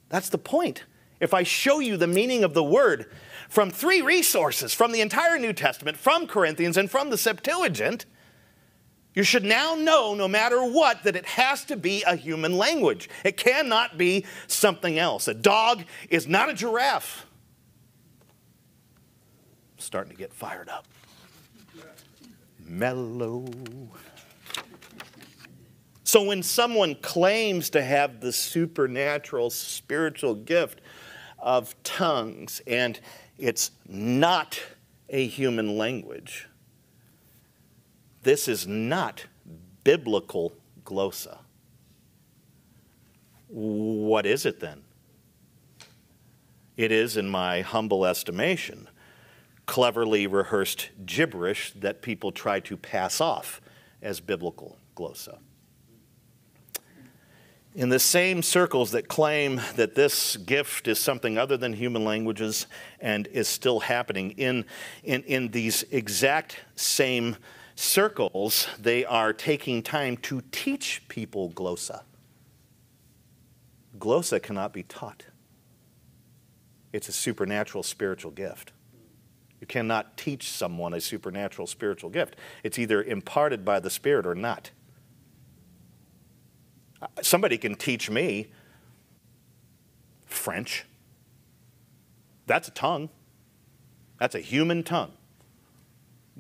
That's the point. If I show you the meaning of the word, from three resources from the entire New Testament, from Corinthians, and from the Septuagint, You should now know, no matter what, that it has to be a human language. It cannot be something else. A dog is not a giraffe. I'm starting to get fired up. Mellow. So when someone claims to have the supernatural spiritual gift of tongues and it's not a human language, this is not biblical glossa. What is it then? It is, in my humble estimation, cleverly rehearsed gibberish that people try to pass off as biblical glossa. In the same circles that claim that this gift is something other than human languages and is still happening, in, in, in these exact same circles, they are taking time to teach people glossa. Glossa cannot be taught, it's a supernatural spiritual gift. You cannot teach someone a supernatural spiritual gift. It's either imparted by the Spirit or not. Somebody can teach me French. That's a tongue. That's a human tongue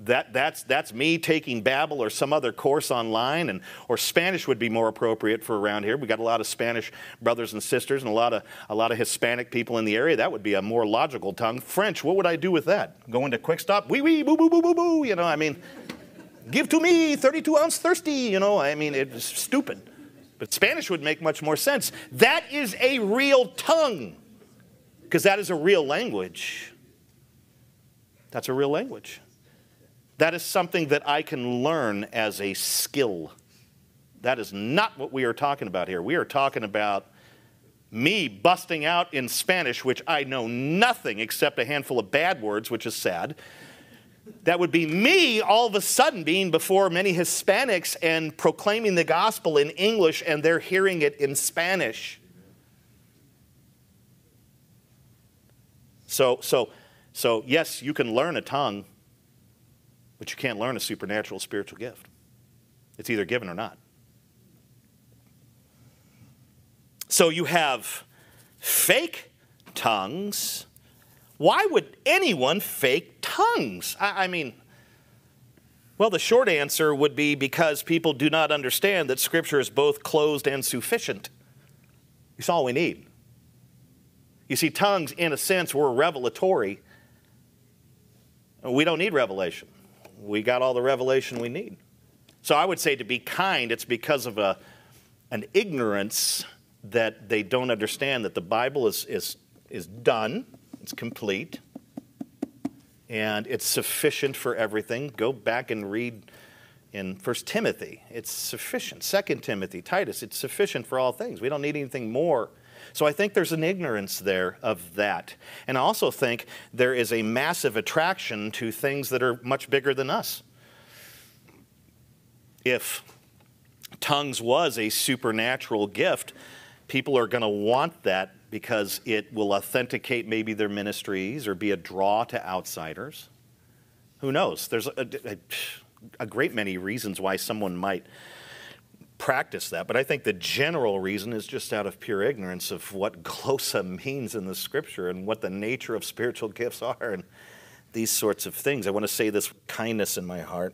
that, that's, that's me taking Babbel or some other course online, and, or Spanish would be more appropriate for around here. We got a lot of Spanish brothers and sisters and a lot, of, a lot of Hispanic people in the area. That would be a more logical tongue. French, what would I do with that? Go into Quick Stop? Wee wee, boo boo boo boo boo. You know, I mean, give to me 32 ounce thirsty. You know, I mean, it's stupid. But Spanish would make much more sense. That is a real tongue, because that is a real language. That's a real language. That is something that I can learn as a skill. That is not what we are talking about here. We are talking about me busting out in Spanish, which I know nothing except a handful of bad words, which is sad. That would be me all of a sudden being before many Hispanics and proclaiming the gospel in English and they're hearing it in Spanish. So, so, so yes, you can learn a tongue but you can't learn a supernatural spiritual gift. It's either given or not. So you have fake tongues. Why would anyone fake tongues? I, I, mean, well, the short answer would be because people do not understand that Scripture is both closed and sufficient. It's all we need. You see, tongues, in a sense, were revelatory. We don't need revelation we got all the revelation we need. So I would say to be kind, it's because of a, an ignorance that they don't understand that the Bible is, is, is done, it's complete, and it's sufficient for everything. Go back and read in First Timothy. It's sufficient. Second Timothy, Titus, it's sufficient for all things. We don't need anything more so I think there's an ignorance there of that. And I also think there is a massive attraction to things that are much bigger than us. If tongues was a supernatural gift, people are going to want that because it will authenticate maybe their ministries or be a draw to outsiders. Who knows? There's a, a, a great many reasons why someone might practice that. But I think the general reason is just out of pure ignorance of what glossa means in the scripture and what the nature of spiritual gifts are and these sorts of things. I want to say this with kindness in my heart.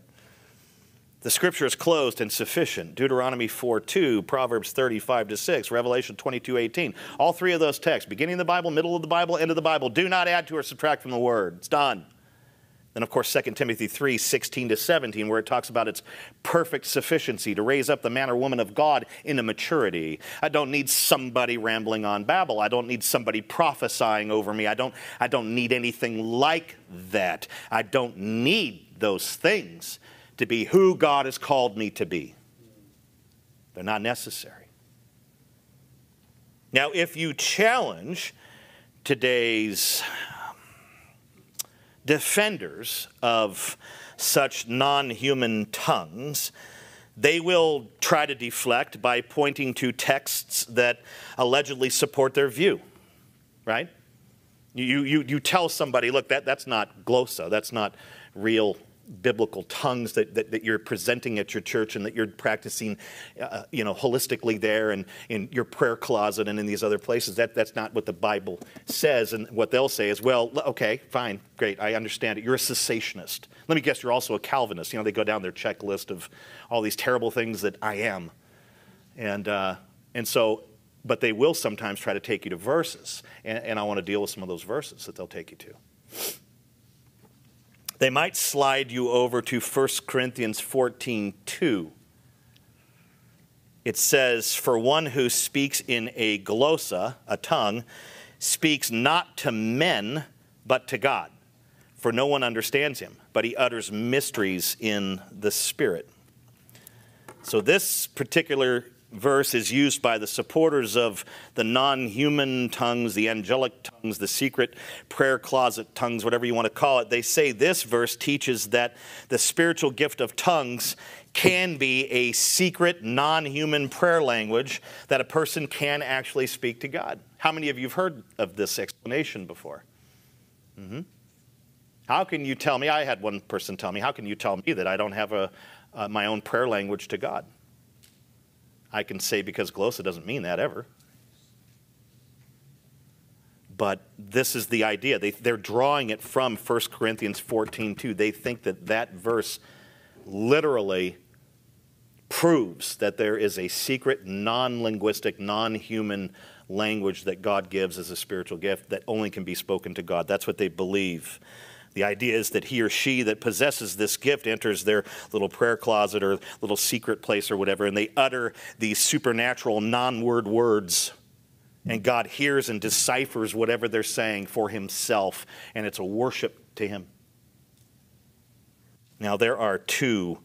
The scripture is closed and sufficient. Deuteronomy 4 2, Proverbs 35 to 6, Revelation 22 18. All three of those texts, beginning of the Bible, middle of the Bible, end of the Bible, do not add to or subtract from the word. It's done. Then, of course, 2 Timothy 3 16 to 17, where it talks about its perfect sufficiency to raise up the man or woman of God into maturity. I don't need somebody rambling on Babel. I don't need somebody prophesying over me. I don't, I don't need anything like that. I don't need those things to be who God has called me to be. They're not necessary. Now, if you challenge today's um, defenders of such non human tongues, they will try to deflect by pointing to texts that allegedly support their view, right? You, you, you tell somebody, look, that, that's not glossa, that's not real biblical tongues that, that, that, you're presenting at your church and that you're practicing, uh, you know, holistically there and in your prayer closet and in these other places. That, that's not what the Bible says. And what they'll say is, well, okay, fine, great, I understand it. You're a cessationist. Let me guess, you're also a Calvinist. You know, they go down their checklist of all these terrible things that I am. And, uh, and so, but they will sometimes try to take you to verses. And, and I want to deal with some of those verses that they'll take you to they might slide you over to 1 Corinthians 14 2. It says, For one who speaks in a glossa, a tongue, speaks not to men, but to God. For no one understands him, but he utters mysteries in the Spirit. So, this particular verse is used by the supporters of the non human tongues, the angelic tongues, the secret prayer closet tongues, whatever you want to call it. They say this verse teaches that the spiritual gift of tongues can be a secret, non human prayer language that a person can actually speak to God. How many of you have heard of this explanation before? Mm-hmm. How can you tell me? I had one person tell me, How can you tell me that I don't have a, uh, my own prayer language to God? I can say because glossa doesn't mean that ever. But this is the idea. They, they're drawing it from 1 Corinthians 14 2. They think that that verse literally proves that there is a secret, non linguistic, non human language that God gives as a spiritual gift that only can be spoken to God. That's what they believe. The idea is that he or she that possesses this gift enters their little prayer closet or little secret place or whatever, and they utter these supernatural non word words. And God hears and deciphers whatever they're saying for himself, and it's a worship to him. Now, there are two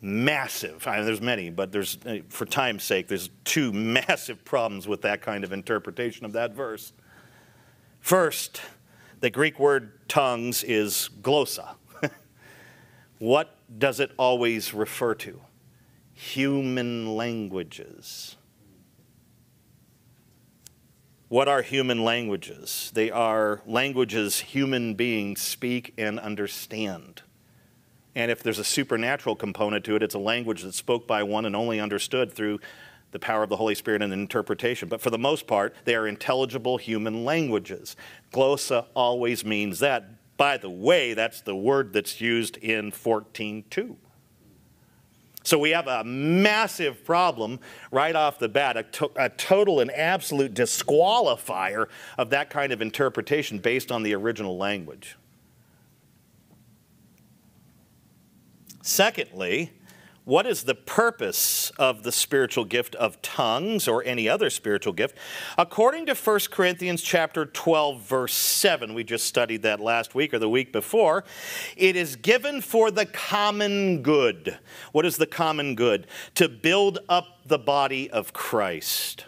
massive, I mean, there's many, but there's, uh, for time's sake, there's two massive problems with that kind of interpretation of that verse. First, the Greek word tongues is glossa. what does it always refer to? Human languages. What are human languages? They are languages human beings speak and understand. And if there's a supernatural component to it, it's a language that's spoke by one and only understood through the power of the Holy Spirit and the interpretation. But for the most part, they are intelligible human languages. Glossa always means that. By the way, that's the word that's used in 14.2. So we have a massive problem right off the bat, a, to- a, total and absolute disqualifier of that kind of interpretation based on the original language. Secondly, what is the purpose of the spiritual gift of tongues or any other spiritual gift? According to 1 corinthians chapter 12 verse 7 we just studied that last week or the week before it is given for the common good. What is the common good? To build up the body of christ.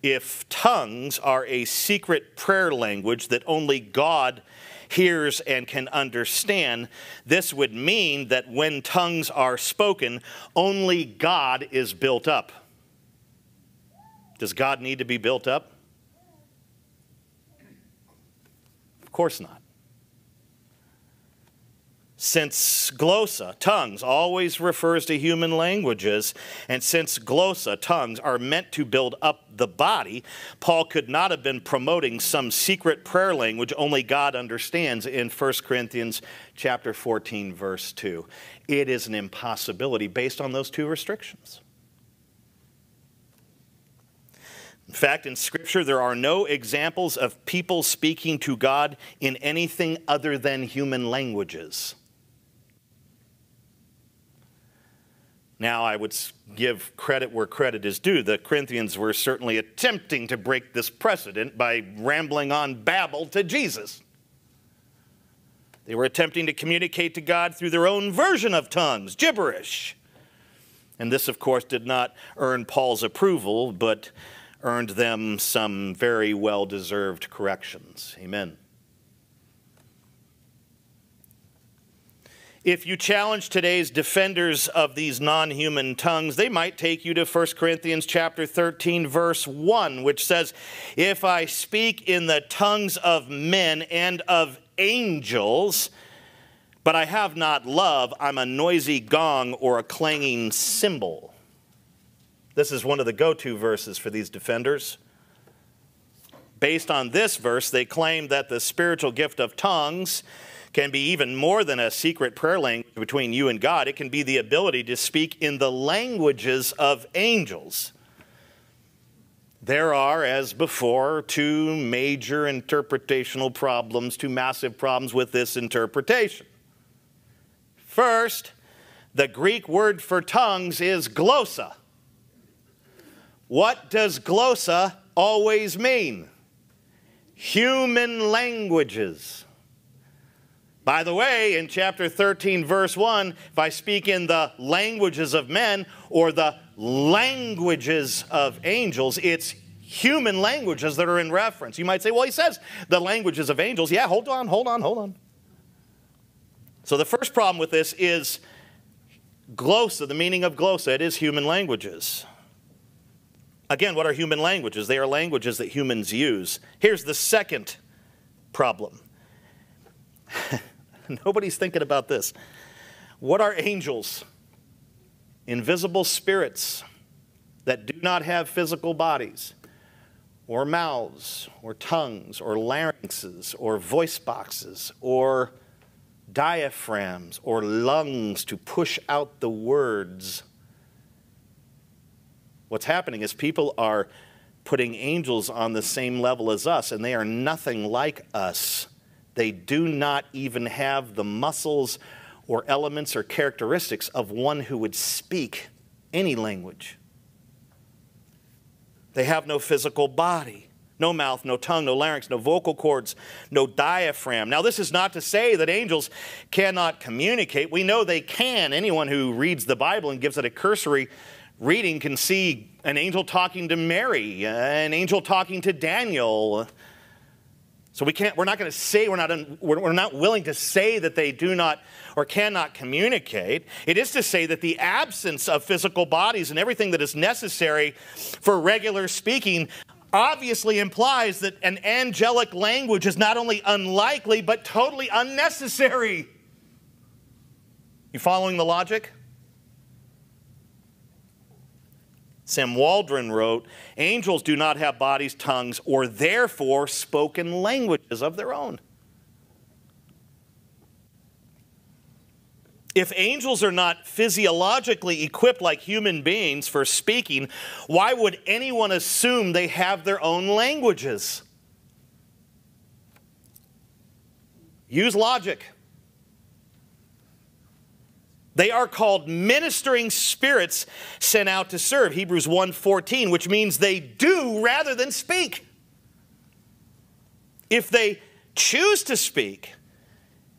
If tongues are a secret prayer language that only god hears and can understand, this would mean that when tongues are spoken, only God is built up. Does God need to be built up? Of course not. Since glossa, tongues, always refers to human languages, and since glossa, tongues, are meant to build up the body, Paul could not have been promoting some secret prayer language only God understands in 1 Corinthians chapter 14, verse 2. It is an impossibility based on those two restrictions. In fact, in Scripture, there are no examples of people speaking to God in anything other than human languages. Now, I would give credit where credit is due. The Corinthians were certainly attempting to break this precedent by rambling on babble to Jesus. They were attempting to communicate to God through their own version of tongues, gibberish. And this, of course, did not earn Paul's approval, but earned them some very well deserved corrections. Amen. If you challenge today's defenders of these non-human tongues, they might take you to 1 Corinthians chapter 13 verse 1, which says, "If I speak in the tongues of men and of angels, but I have not love, I'm a noisy gong or a clanging cymbal. This is one of the go to verses for these defenders. Based on this verse, they claim that the spiritual gift of tongues can be even more than a secret prayer language between you and God. It can be the ability to speak in the languages of angels. There are, as before, two major interpretational problems, two massive problems with this interpretation. First, the Greek word for tongues is glossa. What does glossa always mean? Human languages. By the way, in chapter 13, verse 1, if I speak in the languages of men or the languages of angels, it's human languages that are in reference. You might say, well, he says the languages of angels. Yeah, hold on, hold on, hold on. So the first problem with this is glossa, the meaning of glossa. It is human languages. Again, what are human languages? They are languages that humans use. Here's the second problem. Nobody's thinking about this. What are angels? Invisible spirits that do not have physical bodies, or mouths, or tongues, or larynxes, or voice boxes, or diaphragms or lungs to push out the words. What's happening is people are putting angels on the same level as us, and they are nothing like us. They do not even have the muscles or elements or characteristics of one who would speak any language. They have no physical body no mouth, no tongue, no larynx, no vocal cords, no diaphragm. Now, this is not to say that angels cannot communicate. We know they can. Anyone who reads the Bible and gives it a cursory reading can see an angel talking to Mary, an angel talking to Daniel. So we can't, we're not going to say, we're not, we're not willing to say that they do not or cannot communicate. It is to say that the absence of physical bodies and everything that is necessary for regular speaking obviously implies that an angelic language is not only unlikely, but totally unnecessary. You following the logic? Sam Waldron wrote Angels do not have bodies, tongues, or therefore spoken languages of their own. If angels are not physiologically equipped like human beings for speaking, why would anyone assume they have their own languages? Use logic. They are called ministering spirits sent out to serve. Hebrews 1:14, which means they do rather than speak. If they choose to speak,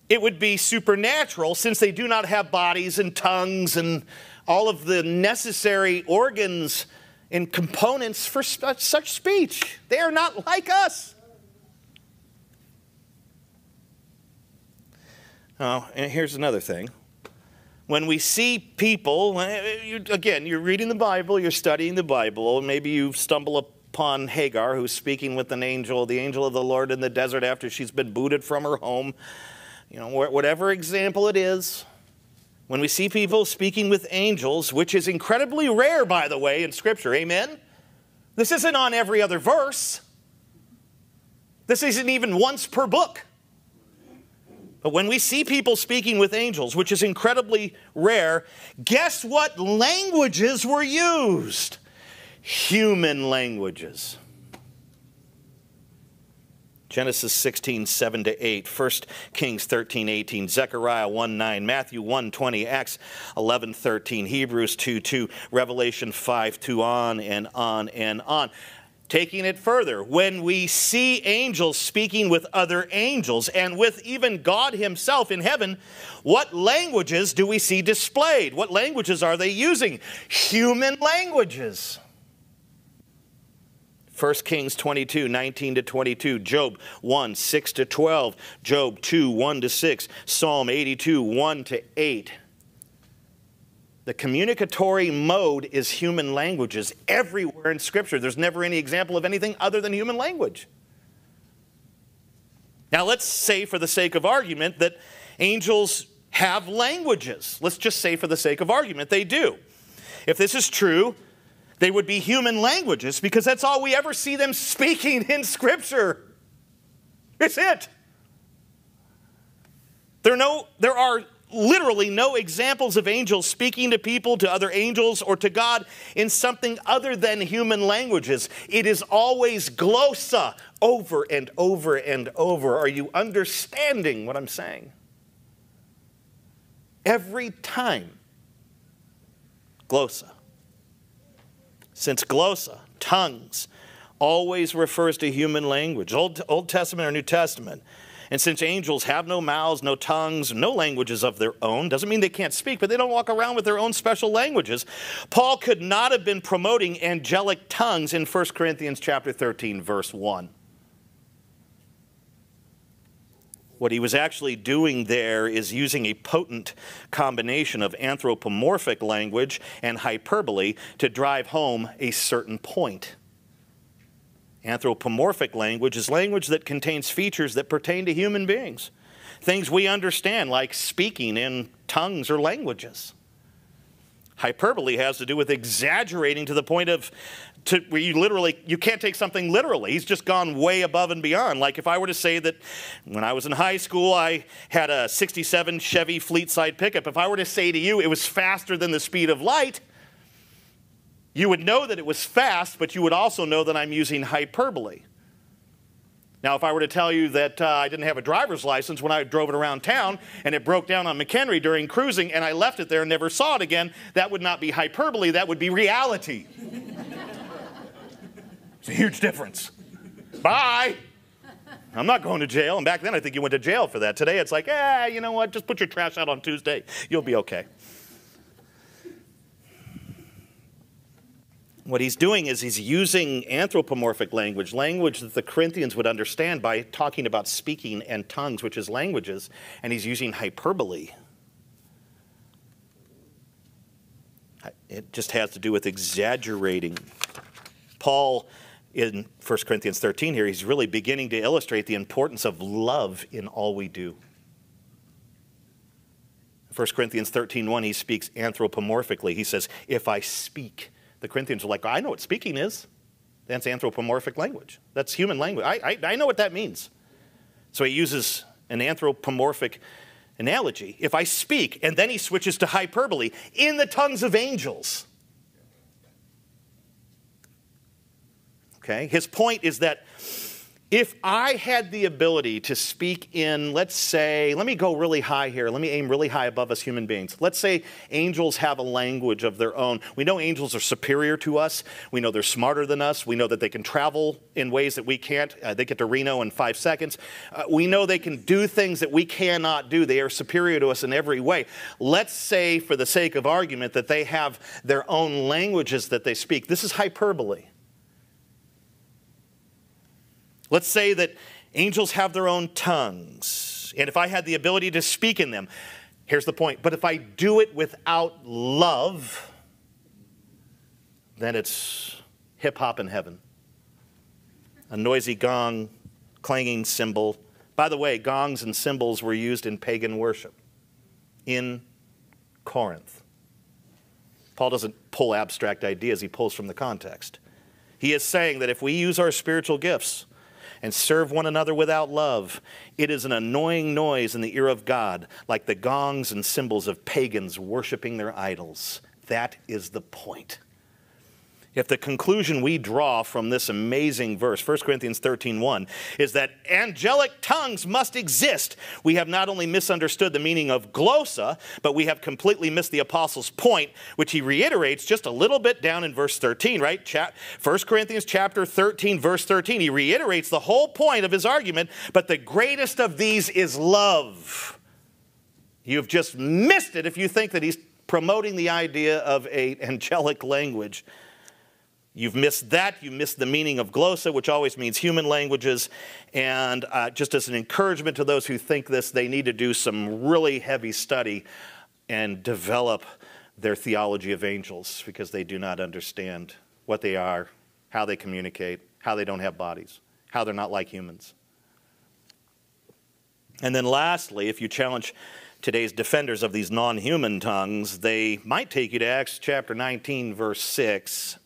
it would be supernatural since they do not have bodies and tongues and all of the necessary organs and components for such speech. They are not like us. Oh, and here's another thing. When we see people, eh, you, again, you're reading the Bible, you're studying the Bible, maybe you stumble upon Hagar who's speaking with an angel, the angel of the Lord in the desert after she's been booted from her home you know, whatever example it is, when we see people speaking with angels, which is incredibly rare, by the way, in Scripture, amen? This isn't on every other verse. This isn't even once per book. But when we see people speaking with angels, which is incredibly rare, guess what languages were used? Human languages. Genesis 16, 7 to 8, 1 Kings 13, 18, Zechariah 1, 9, Matthew 1, 20, Acts 11, 13, Hebrews 2, 2, Revelation 5, 2, on and on and on. Taking it further, when we see angels speaking with other angels and with even God Himself in heaven, what languages do we see displayed? What languages are they using? Human languages. 1 Kings 22, 19 to 22, Job 1, 6 to 12, Job 2, 1 to 6, Psalm 82, 1 to 8. The communicatory mode is human languages everywhere in Scripture. There's never any example of anything other than human language. Now, let's say, for the sake of argument, that angels have languages. Let's just say, for the sake of argument, they do. If this is true, they would be human languages because that's all we ever see them speaking in Scripture. It's it. There, are no, there are literally no examples of angels speaking to people, to other angels, or to God in something other than human languages. It is always glossa over and over and over. Are you understanding what I'm saying? Every time, glossa. Since glossa, tongues, always refers to human language, Old, Old Testament or New Testament. And since angels have no mouths, no tongues, no languages of their own, doesn't mean they can't speak, but they don't walk around with their own special languages. Paul could not have been promoting angelic tongues in 1 Corinthians chapter 13 verse 1. What he was actually doing there is using a potent combination of anthropomorphic language and hyperbole to drive home a certain point. Anthropomorphic language is language that contains features that pertain to human beings, things we understand, like speaking in tongues or languages. Hyperbole has to do with exaggerating to the point of to, where you literally you can't take something literally. He's just gone way above and beyond. Like if I were to say that when I was in high school I had a 67 Chevy Fleetside pickup, if I were to say to you it was faster than the speed of light, you would know that it was fast, but you would also know that I'm using hyperbole. Now, if I were to tell you that uh, I didn't have a driver's license when I drove it around town and it broke down on McHenry during cruising and I left it there and never saw it again, that would not be hyperbole, that would be reality. it's a huge difference. Bye. I'm not going to jail. And back then, I think you went to jail for that. Today, it's like, eh, you know what? Just put your trash out on Tuesday. You'll be okay. What he's doing is he's using anthropomorphic language, language that the Corinthians would understand by talking about speaking and tongues, which is languages, and he's using hyperbole. It just has to do with exaggerating. Paul, in 1 Corinthians 13 here, he's really beginning to illustrate the importance of love in all we do. 1 Corinthians 13:1 he speaks anthropomorphically. He says, "If I speak the Corinthians were like, I know what speaking is. That's anthropomorphic language. That's human language. I, I, I know what that means. So he uses an anthropomorphic analogy. If I speak, and then he switches to hyperbole, in the tongues of angels. Okay? His point is that if I had the ability to speak in, let's say, let me go really high here. Let me aim really high above us human beings. Let's say angels have a language of their own. We know angels are superior to us. We know they're smarter than us. We know that they can travel in ways that we can't. Uh, they get to Reno in five seconds. Uh, we know they can do things that we cannot do. They are superior to us in every way. Let's say, for the sake of argument, that they have their own languages that they speak. This is hyperbole. Let's say that angels have their own tongues, and if I had the ability to speak in them, here's the point. But if I do it without love, then it's hip hop in heaven. A noisy gong, clanging cymbal. By the way, gongs and cymbals were used in pagan worship in Corinth. Paul doesn't pull abstract ideas, he pulls from the context. He is saying that if we use our spiritual gifts, and serve one another without love. It is an annoying noise in the ear of God, like the gongs and cymbals of pagans worshiping their idols. That is the point if the conclusion we draw from this amazing verse 1 corinthians 13 1 is that angelic tongues must exist we have not only misunderstood the meaning of glossa but we have completely missed the apostle's point which he reiterates just a little bit down in verse 13 right? 1 corinthians chapter 13 verse 13 he reiterates the whole point of his argument but the greatest of these is love. You've just missed it if you think that he's promoting the idea of a angelic language You've missed that. You missed the meaning of glossa, which always means human languages. And uh, just as an encouragement to those who think this, they need to do some really heavy study and develop their theology of angels because they do not understand what they are, how they communicate, how they don't have bodies, how they're not like humans. And then lastly, if you challenge today's defenders of these non human tongues, they might take you to Acts chapter 19, verse 6.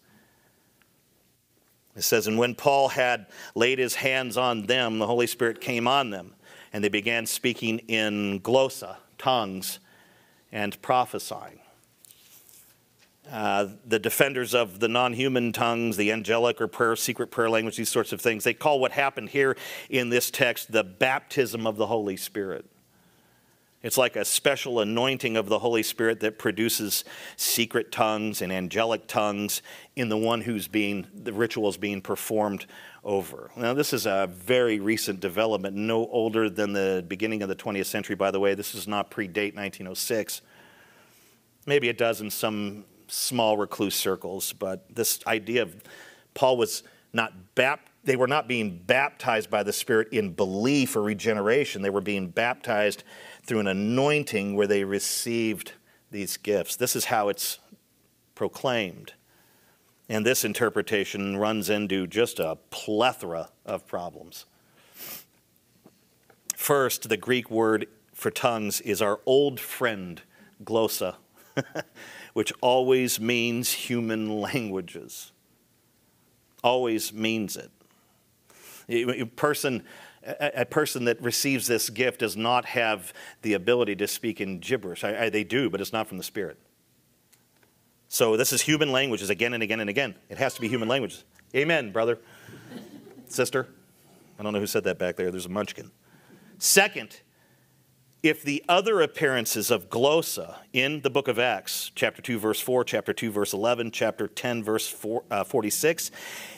It says, And when Paul had laid his hands on them, the Holy Spirit came on them, and they began speaking in glossa, tongues, and prophesying. Uh, the defenders of the non human tongues, the angelic or prayer, secret prayer language, these sorts of things, they call what happened here in this text the baptism of the Holy Spirit. It's like a special anointing of the Holy Spirit that produces secret tongues and angelic tongues in the one who's being, the ritual is being performed over. Now, this is a very recent development, no older than the beginning of the 20th century, by the way. This does not predate 1906. Maybe it does in some small recluse circles, but this idea of Paul was not baptized they were not being baptized by the Spirit in belief or regeneration. They were being baptized through an anointing where they received these gifts. This is how it's proclaimed. And this interpretation runs into just a plethora of problems. First, the Greek word for tongues is our old friend, glossa. which always means human languages. Always means it. A person, a person that receives this gift does not have the ability to speak in gibberish. I, I, they do, but it's not from the Spirit. So this is human languages again and again and again. It has to be human languages. Amen, brother. Sister. I don't know who said that back there. There's a munchkin. Second, if the other appearances of glossa in the book of Acts, chapter 2, verse 4, chapter 2, verse 11, chapter 10, verse 4, uh, 46,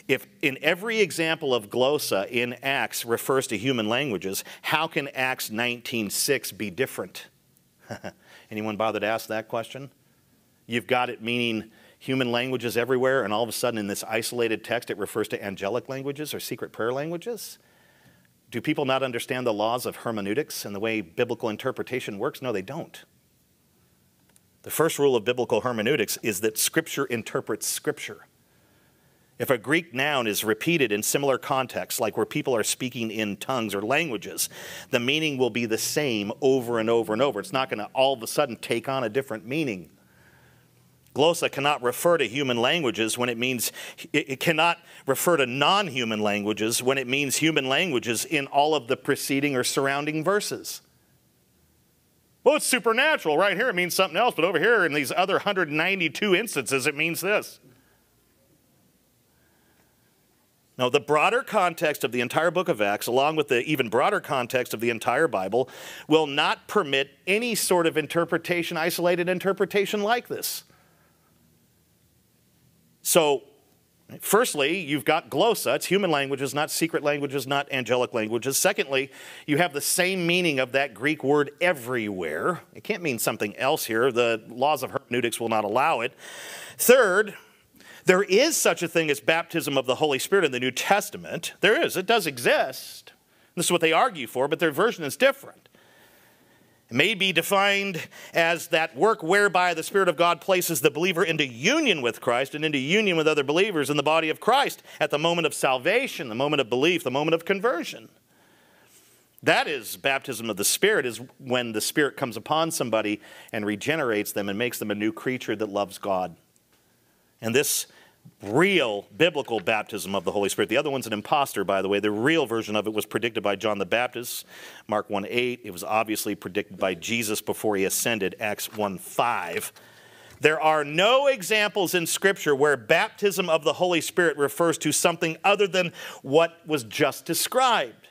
if in every example of glossa in Acts refers to human languages, how can Acts 19.6 be different? Anyone bother to ask that question? You've got it meaning human languages everywhere, and all of a sudden in this isolated text it refers to angelic languages or secret prayer languages? Do people not understand the laws of hermeneutics and the way biblical interpretation works? No, they don't. The first rule of biblical hermeneutics is that Scripture interprets Scripture. If a Greek noun is repeated in similar contexts, like where people are speaking in tongues or languages, the meaning will be the same over and over and over. It's not going to all of a sudden take on a different meaning. Glossa cannot refer to human languages when it means, it cannot refer to non human languages when it means human languages in all of the preceding or surrounding verses. Well, it's supernatural. Right here it means something else, but over here in these other 192 instances it means this. Now, the broader context of the entire book of Acts, along with the even broader context of the entire Bible, will not permit any sort of interpretation, isolated interpretation like this. So, firstly, you've got glossa, it's human languages, not secret languages, not angelic languages. Secondly, you have the same meaning of that Greek word everywhere. It can't mean something else here. The laws of hermeneutics will not allow it. Third, there is such a thing as baptism of the Holy Spirit in the New Testament. There is, it does exist. This is what they argue for, but their version is different. May be defined as that work whereby the Spirit of God places the believer into union with Christ and into union with other believers in the body of Christ at the moment of salvation, the moment of belief, the moment of conversion. That is baptism of the Spirit, is when the Spirit comes upon somebody and regenerates them and makes them a new creature that loves God. And this real biblical baptism of the Holy Spirit. The other one's an impostor, by the way. The real version of it was predicted by John the Baptist, Mark 1 8. It was obviously predicted by Jesus before he ascended, Acts 1 5. There are no examples in Scripture where baptism of the Holy Spirit refers to something other than what was just described.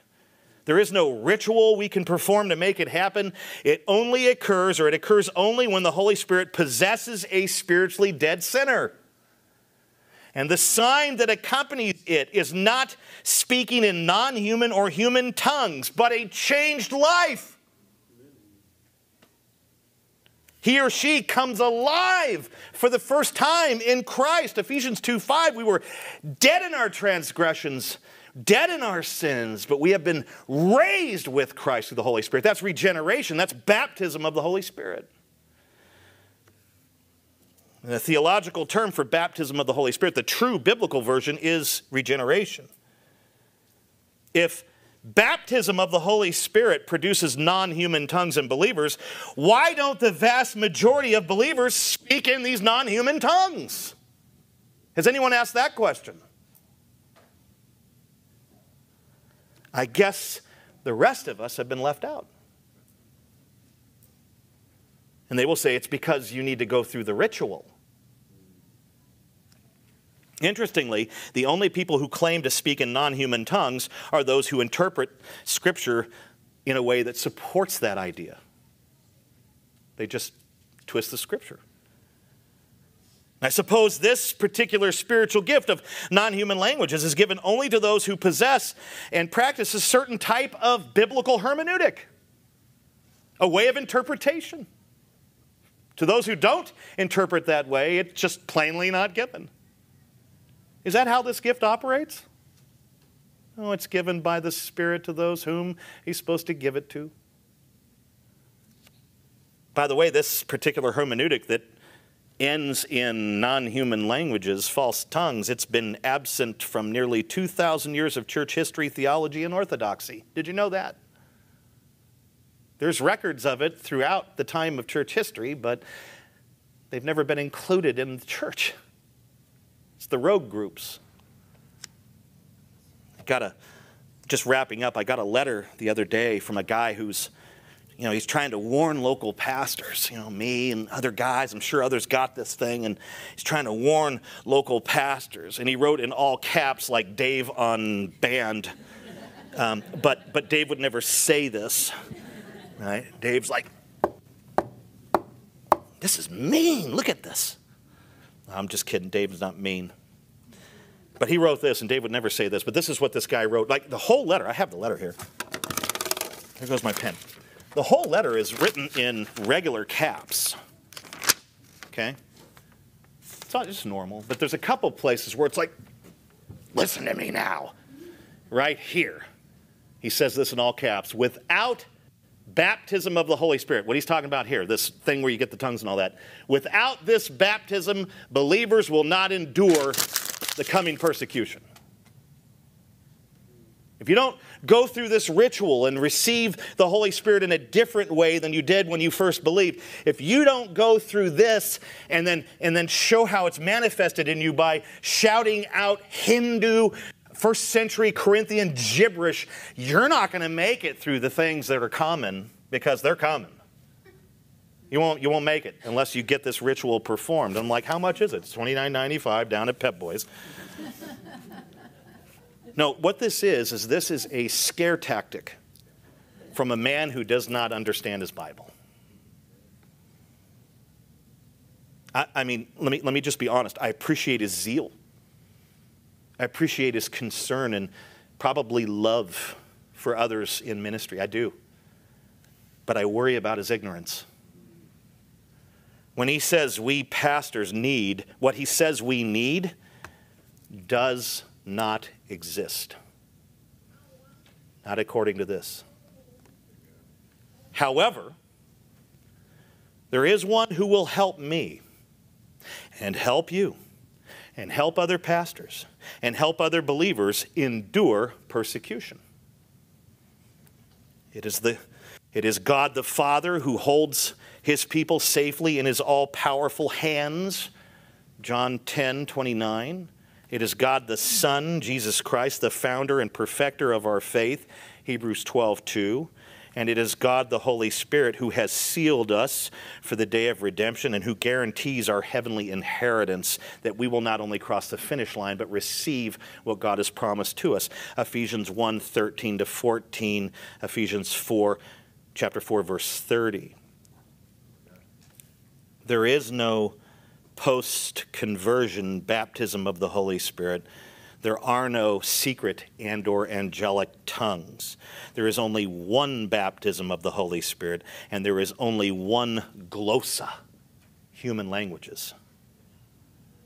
There is no ritual we can perform to make it happen. It only occurs, or it occurs only when the Holy Spirit possesses a spiritually dead sinner. And the sign that accompanies it is not speaking in non human or human tongues, but a changed life. He or she comes alive for the first time in Christ. Ephesians 2 5, we were dead in our transgressions, dead in our sins, but we have been raised with Christ through the Holy Spirit. That's regeneration, that's baptism of the Holy Spirit. The theological term for baptism of the Holy Spirit, the true biblical version, is regeneration. If baptism of the Holy Spirit produces non human tongues in believers, why don't the vast majority of believers speak in these non human tongues? Has anyone asked that question? I guess the rest of us have been left out. And they will say it's because you need to go through the ritual. Interestingly, the only people who claim to speak in non human tongues are those who interpret Scripture in a way that supports that idea. They just twist the Scripture. I suppose this particular spiritual gift of non human languages is given only to those who possess and practice a certain type of biblical hermeneutic, a way of interpretation. To those who don't interpret that way, it's just plainly not given. Is that how this gift operates? Oh, it's given by the Spirit to those whom He's supposed to give it to. By the way, this particular hermeneutic that ends in non human languages, false tongues, it's been absent from nearly 2,000 years of church history, theology, and orthodoxy. Did you know that? There's records of it throughout the time of church history, but they've never been included in the church. It's the rogue groups. I got a, just wrapping up, I got a letter the other day from a guy who's, you know, he's trying to warn local pastors, you know, me and other guys, I'm sure others got this thing, and he's trying to warn local pastors. And he wrote in all caps, like Dave on band. Um, but, but Dave would never say this. Right? Dave's like, this is mean. Look at this. I'm just kidding. Dave's not mean. But he wrote this, and Dave would never say this, but this is what this guy wrote. Like the whole letter, I have the letter here. Here goes my pen. The whole letter is written in regular caps. Okay? It's not just normal, but there's a couple places where it's like, listen to me now. Right here. He says this in all caps without baptism of the Holy Spirit, what he's talking about here, this thing where you get the tongues and all that. Without this baptism, believers will not endure the coming persecution. If you don't go through this ritual and receive the Holy Spirit in a different way than you did when you first believed, if you don't go through this and then, and then show how it's manifested in you by shouting out Hindu first century Corinthian gibberish, you're not going to make it through the things that are common because they're common. You won't, you won't make it unless you get this ritual performed. I'm like, how much is it? It's $29.95 down at Pep Boys. no, what this is, is this is a scare tactic from a man who does not understand his Bible. I, I mean, let me, let me just be honest. I appreciate his zeal. I appreciate his concern and probably love for others in ministry. I do. But I worry about his ignorance. When he says we pastors need, what he says we need does not exist. Not according to this. However, there is one who will help me and help you and help other pastors and help other believers endure persecution. It is, the, it is God the Father who holds his people safely in his all powerful hands. John 10 29. It is God the Son, Jesus Christ, the founder and perfecter of our faith. Hebrews 12 2 and it is God the Holy Spirit who has sealed us for the day of redemption and who guarantees our heavenly inheritance that we will not only cross the finish line but receive what God has promised to us. Ephesians 1 13 to 14, Ephesians 4, chapter 4, verse 30. There is no post conversion baptism of the Holy Spirit there are no secret and or angelic tongues. There is only one baptism of the Holy Spirit and there is only one glossa, human languages.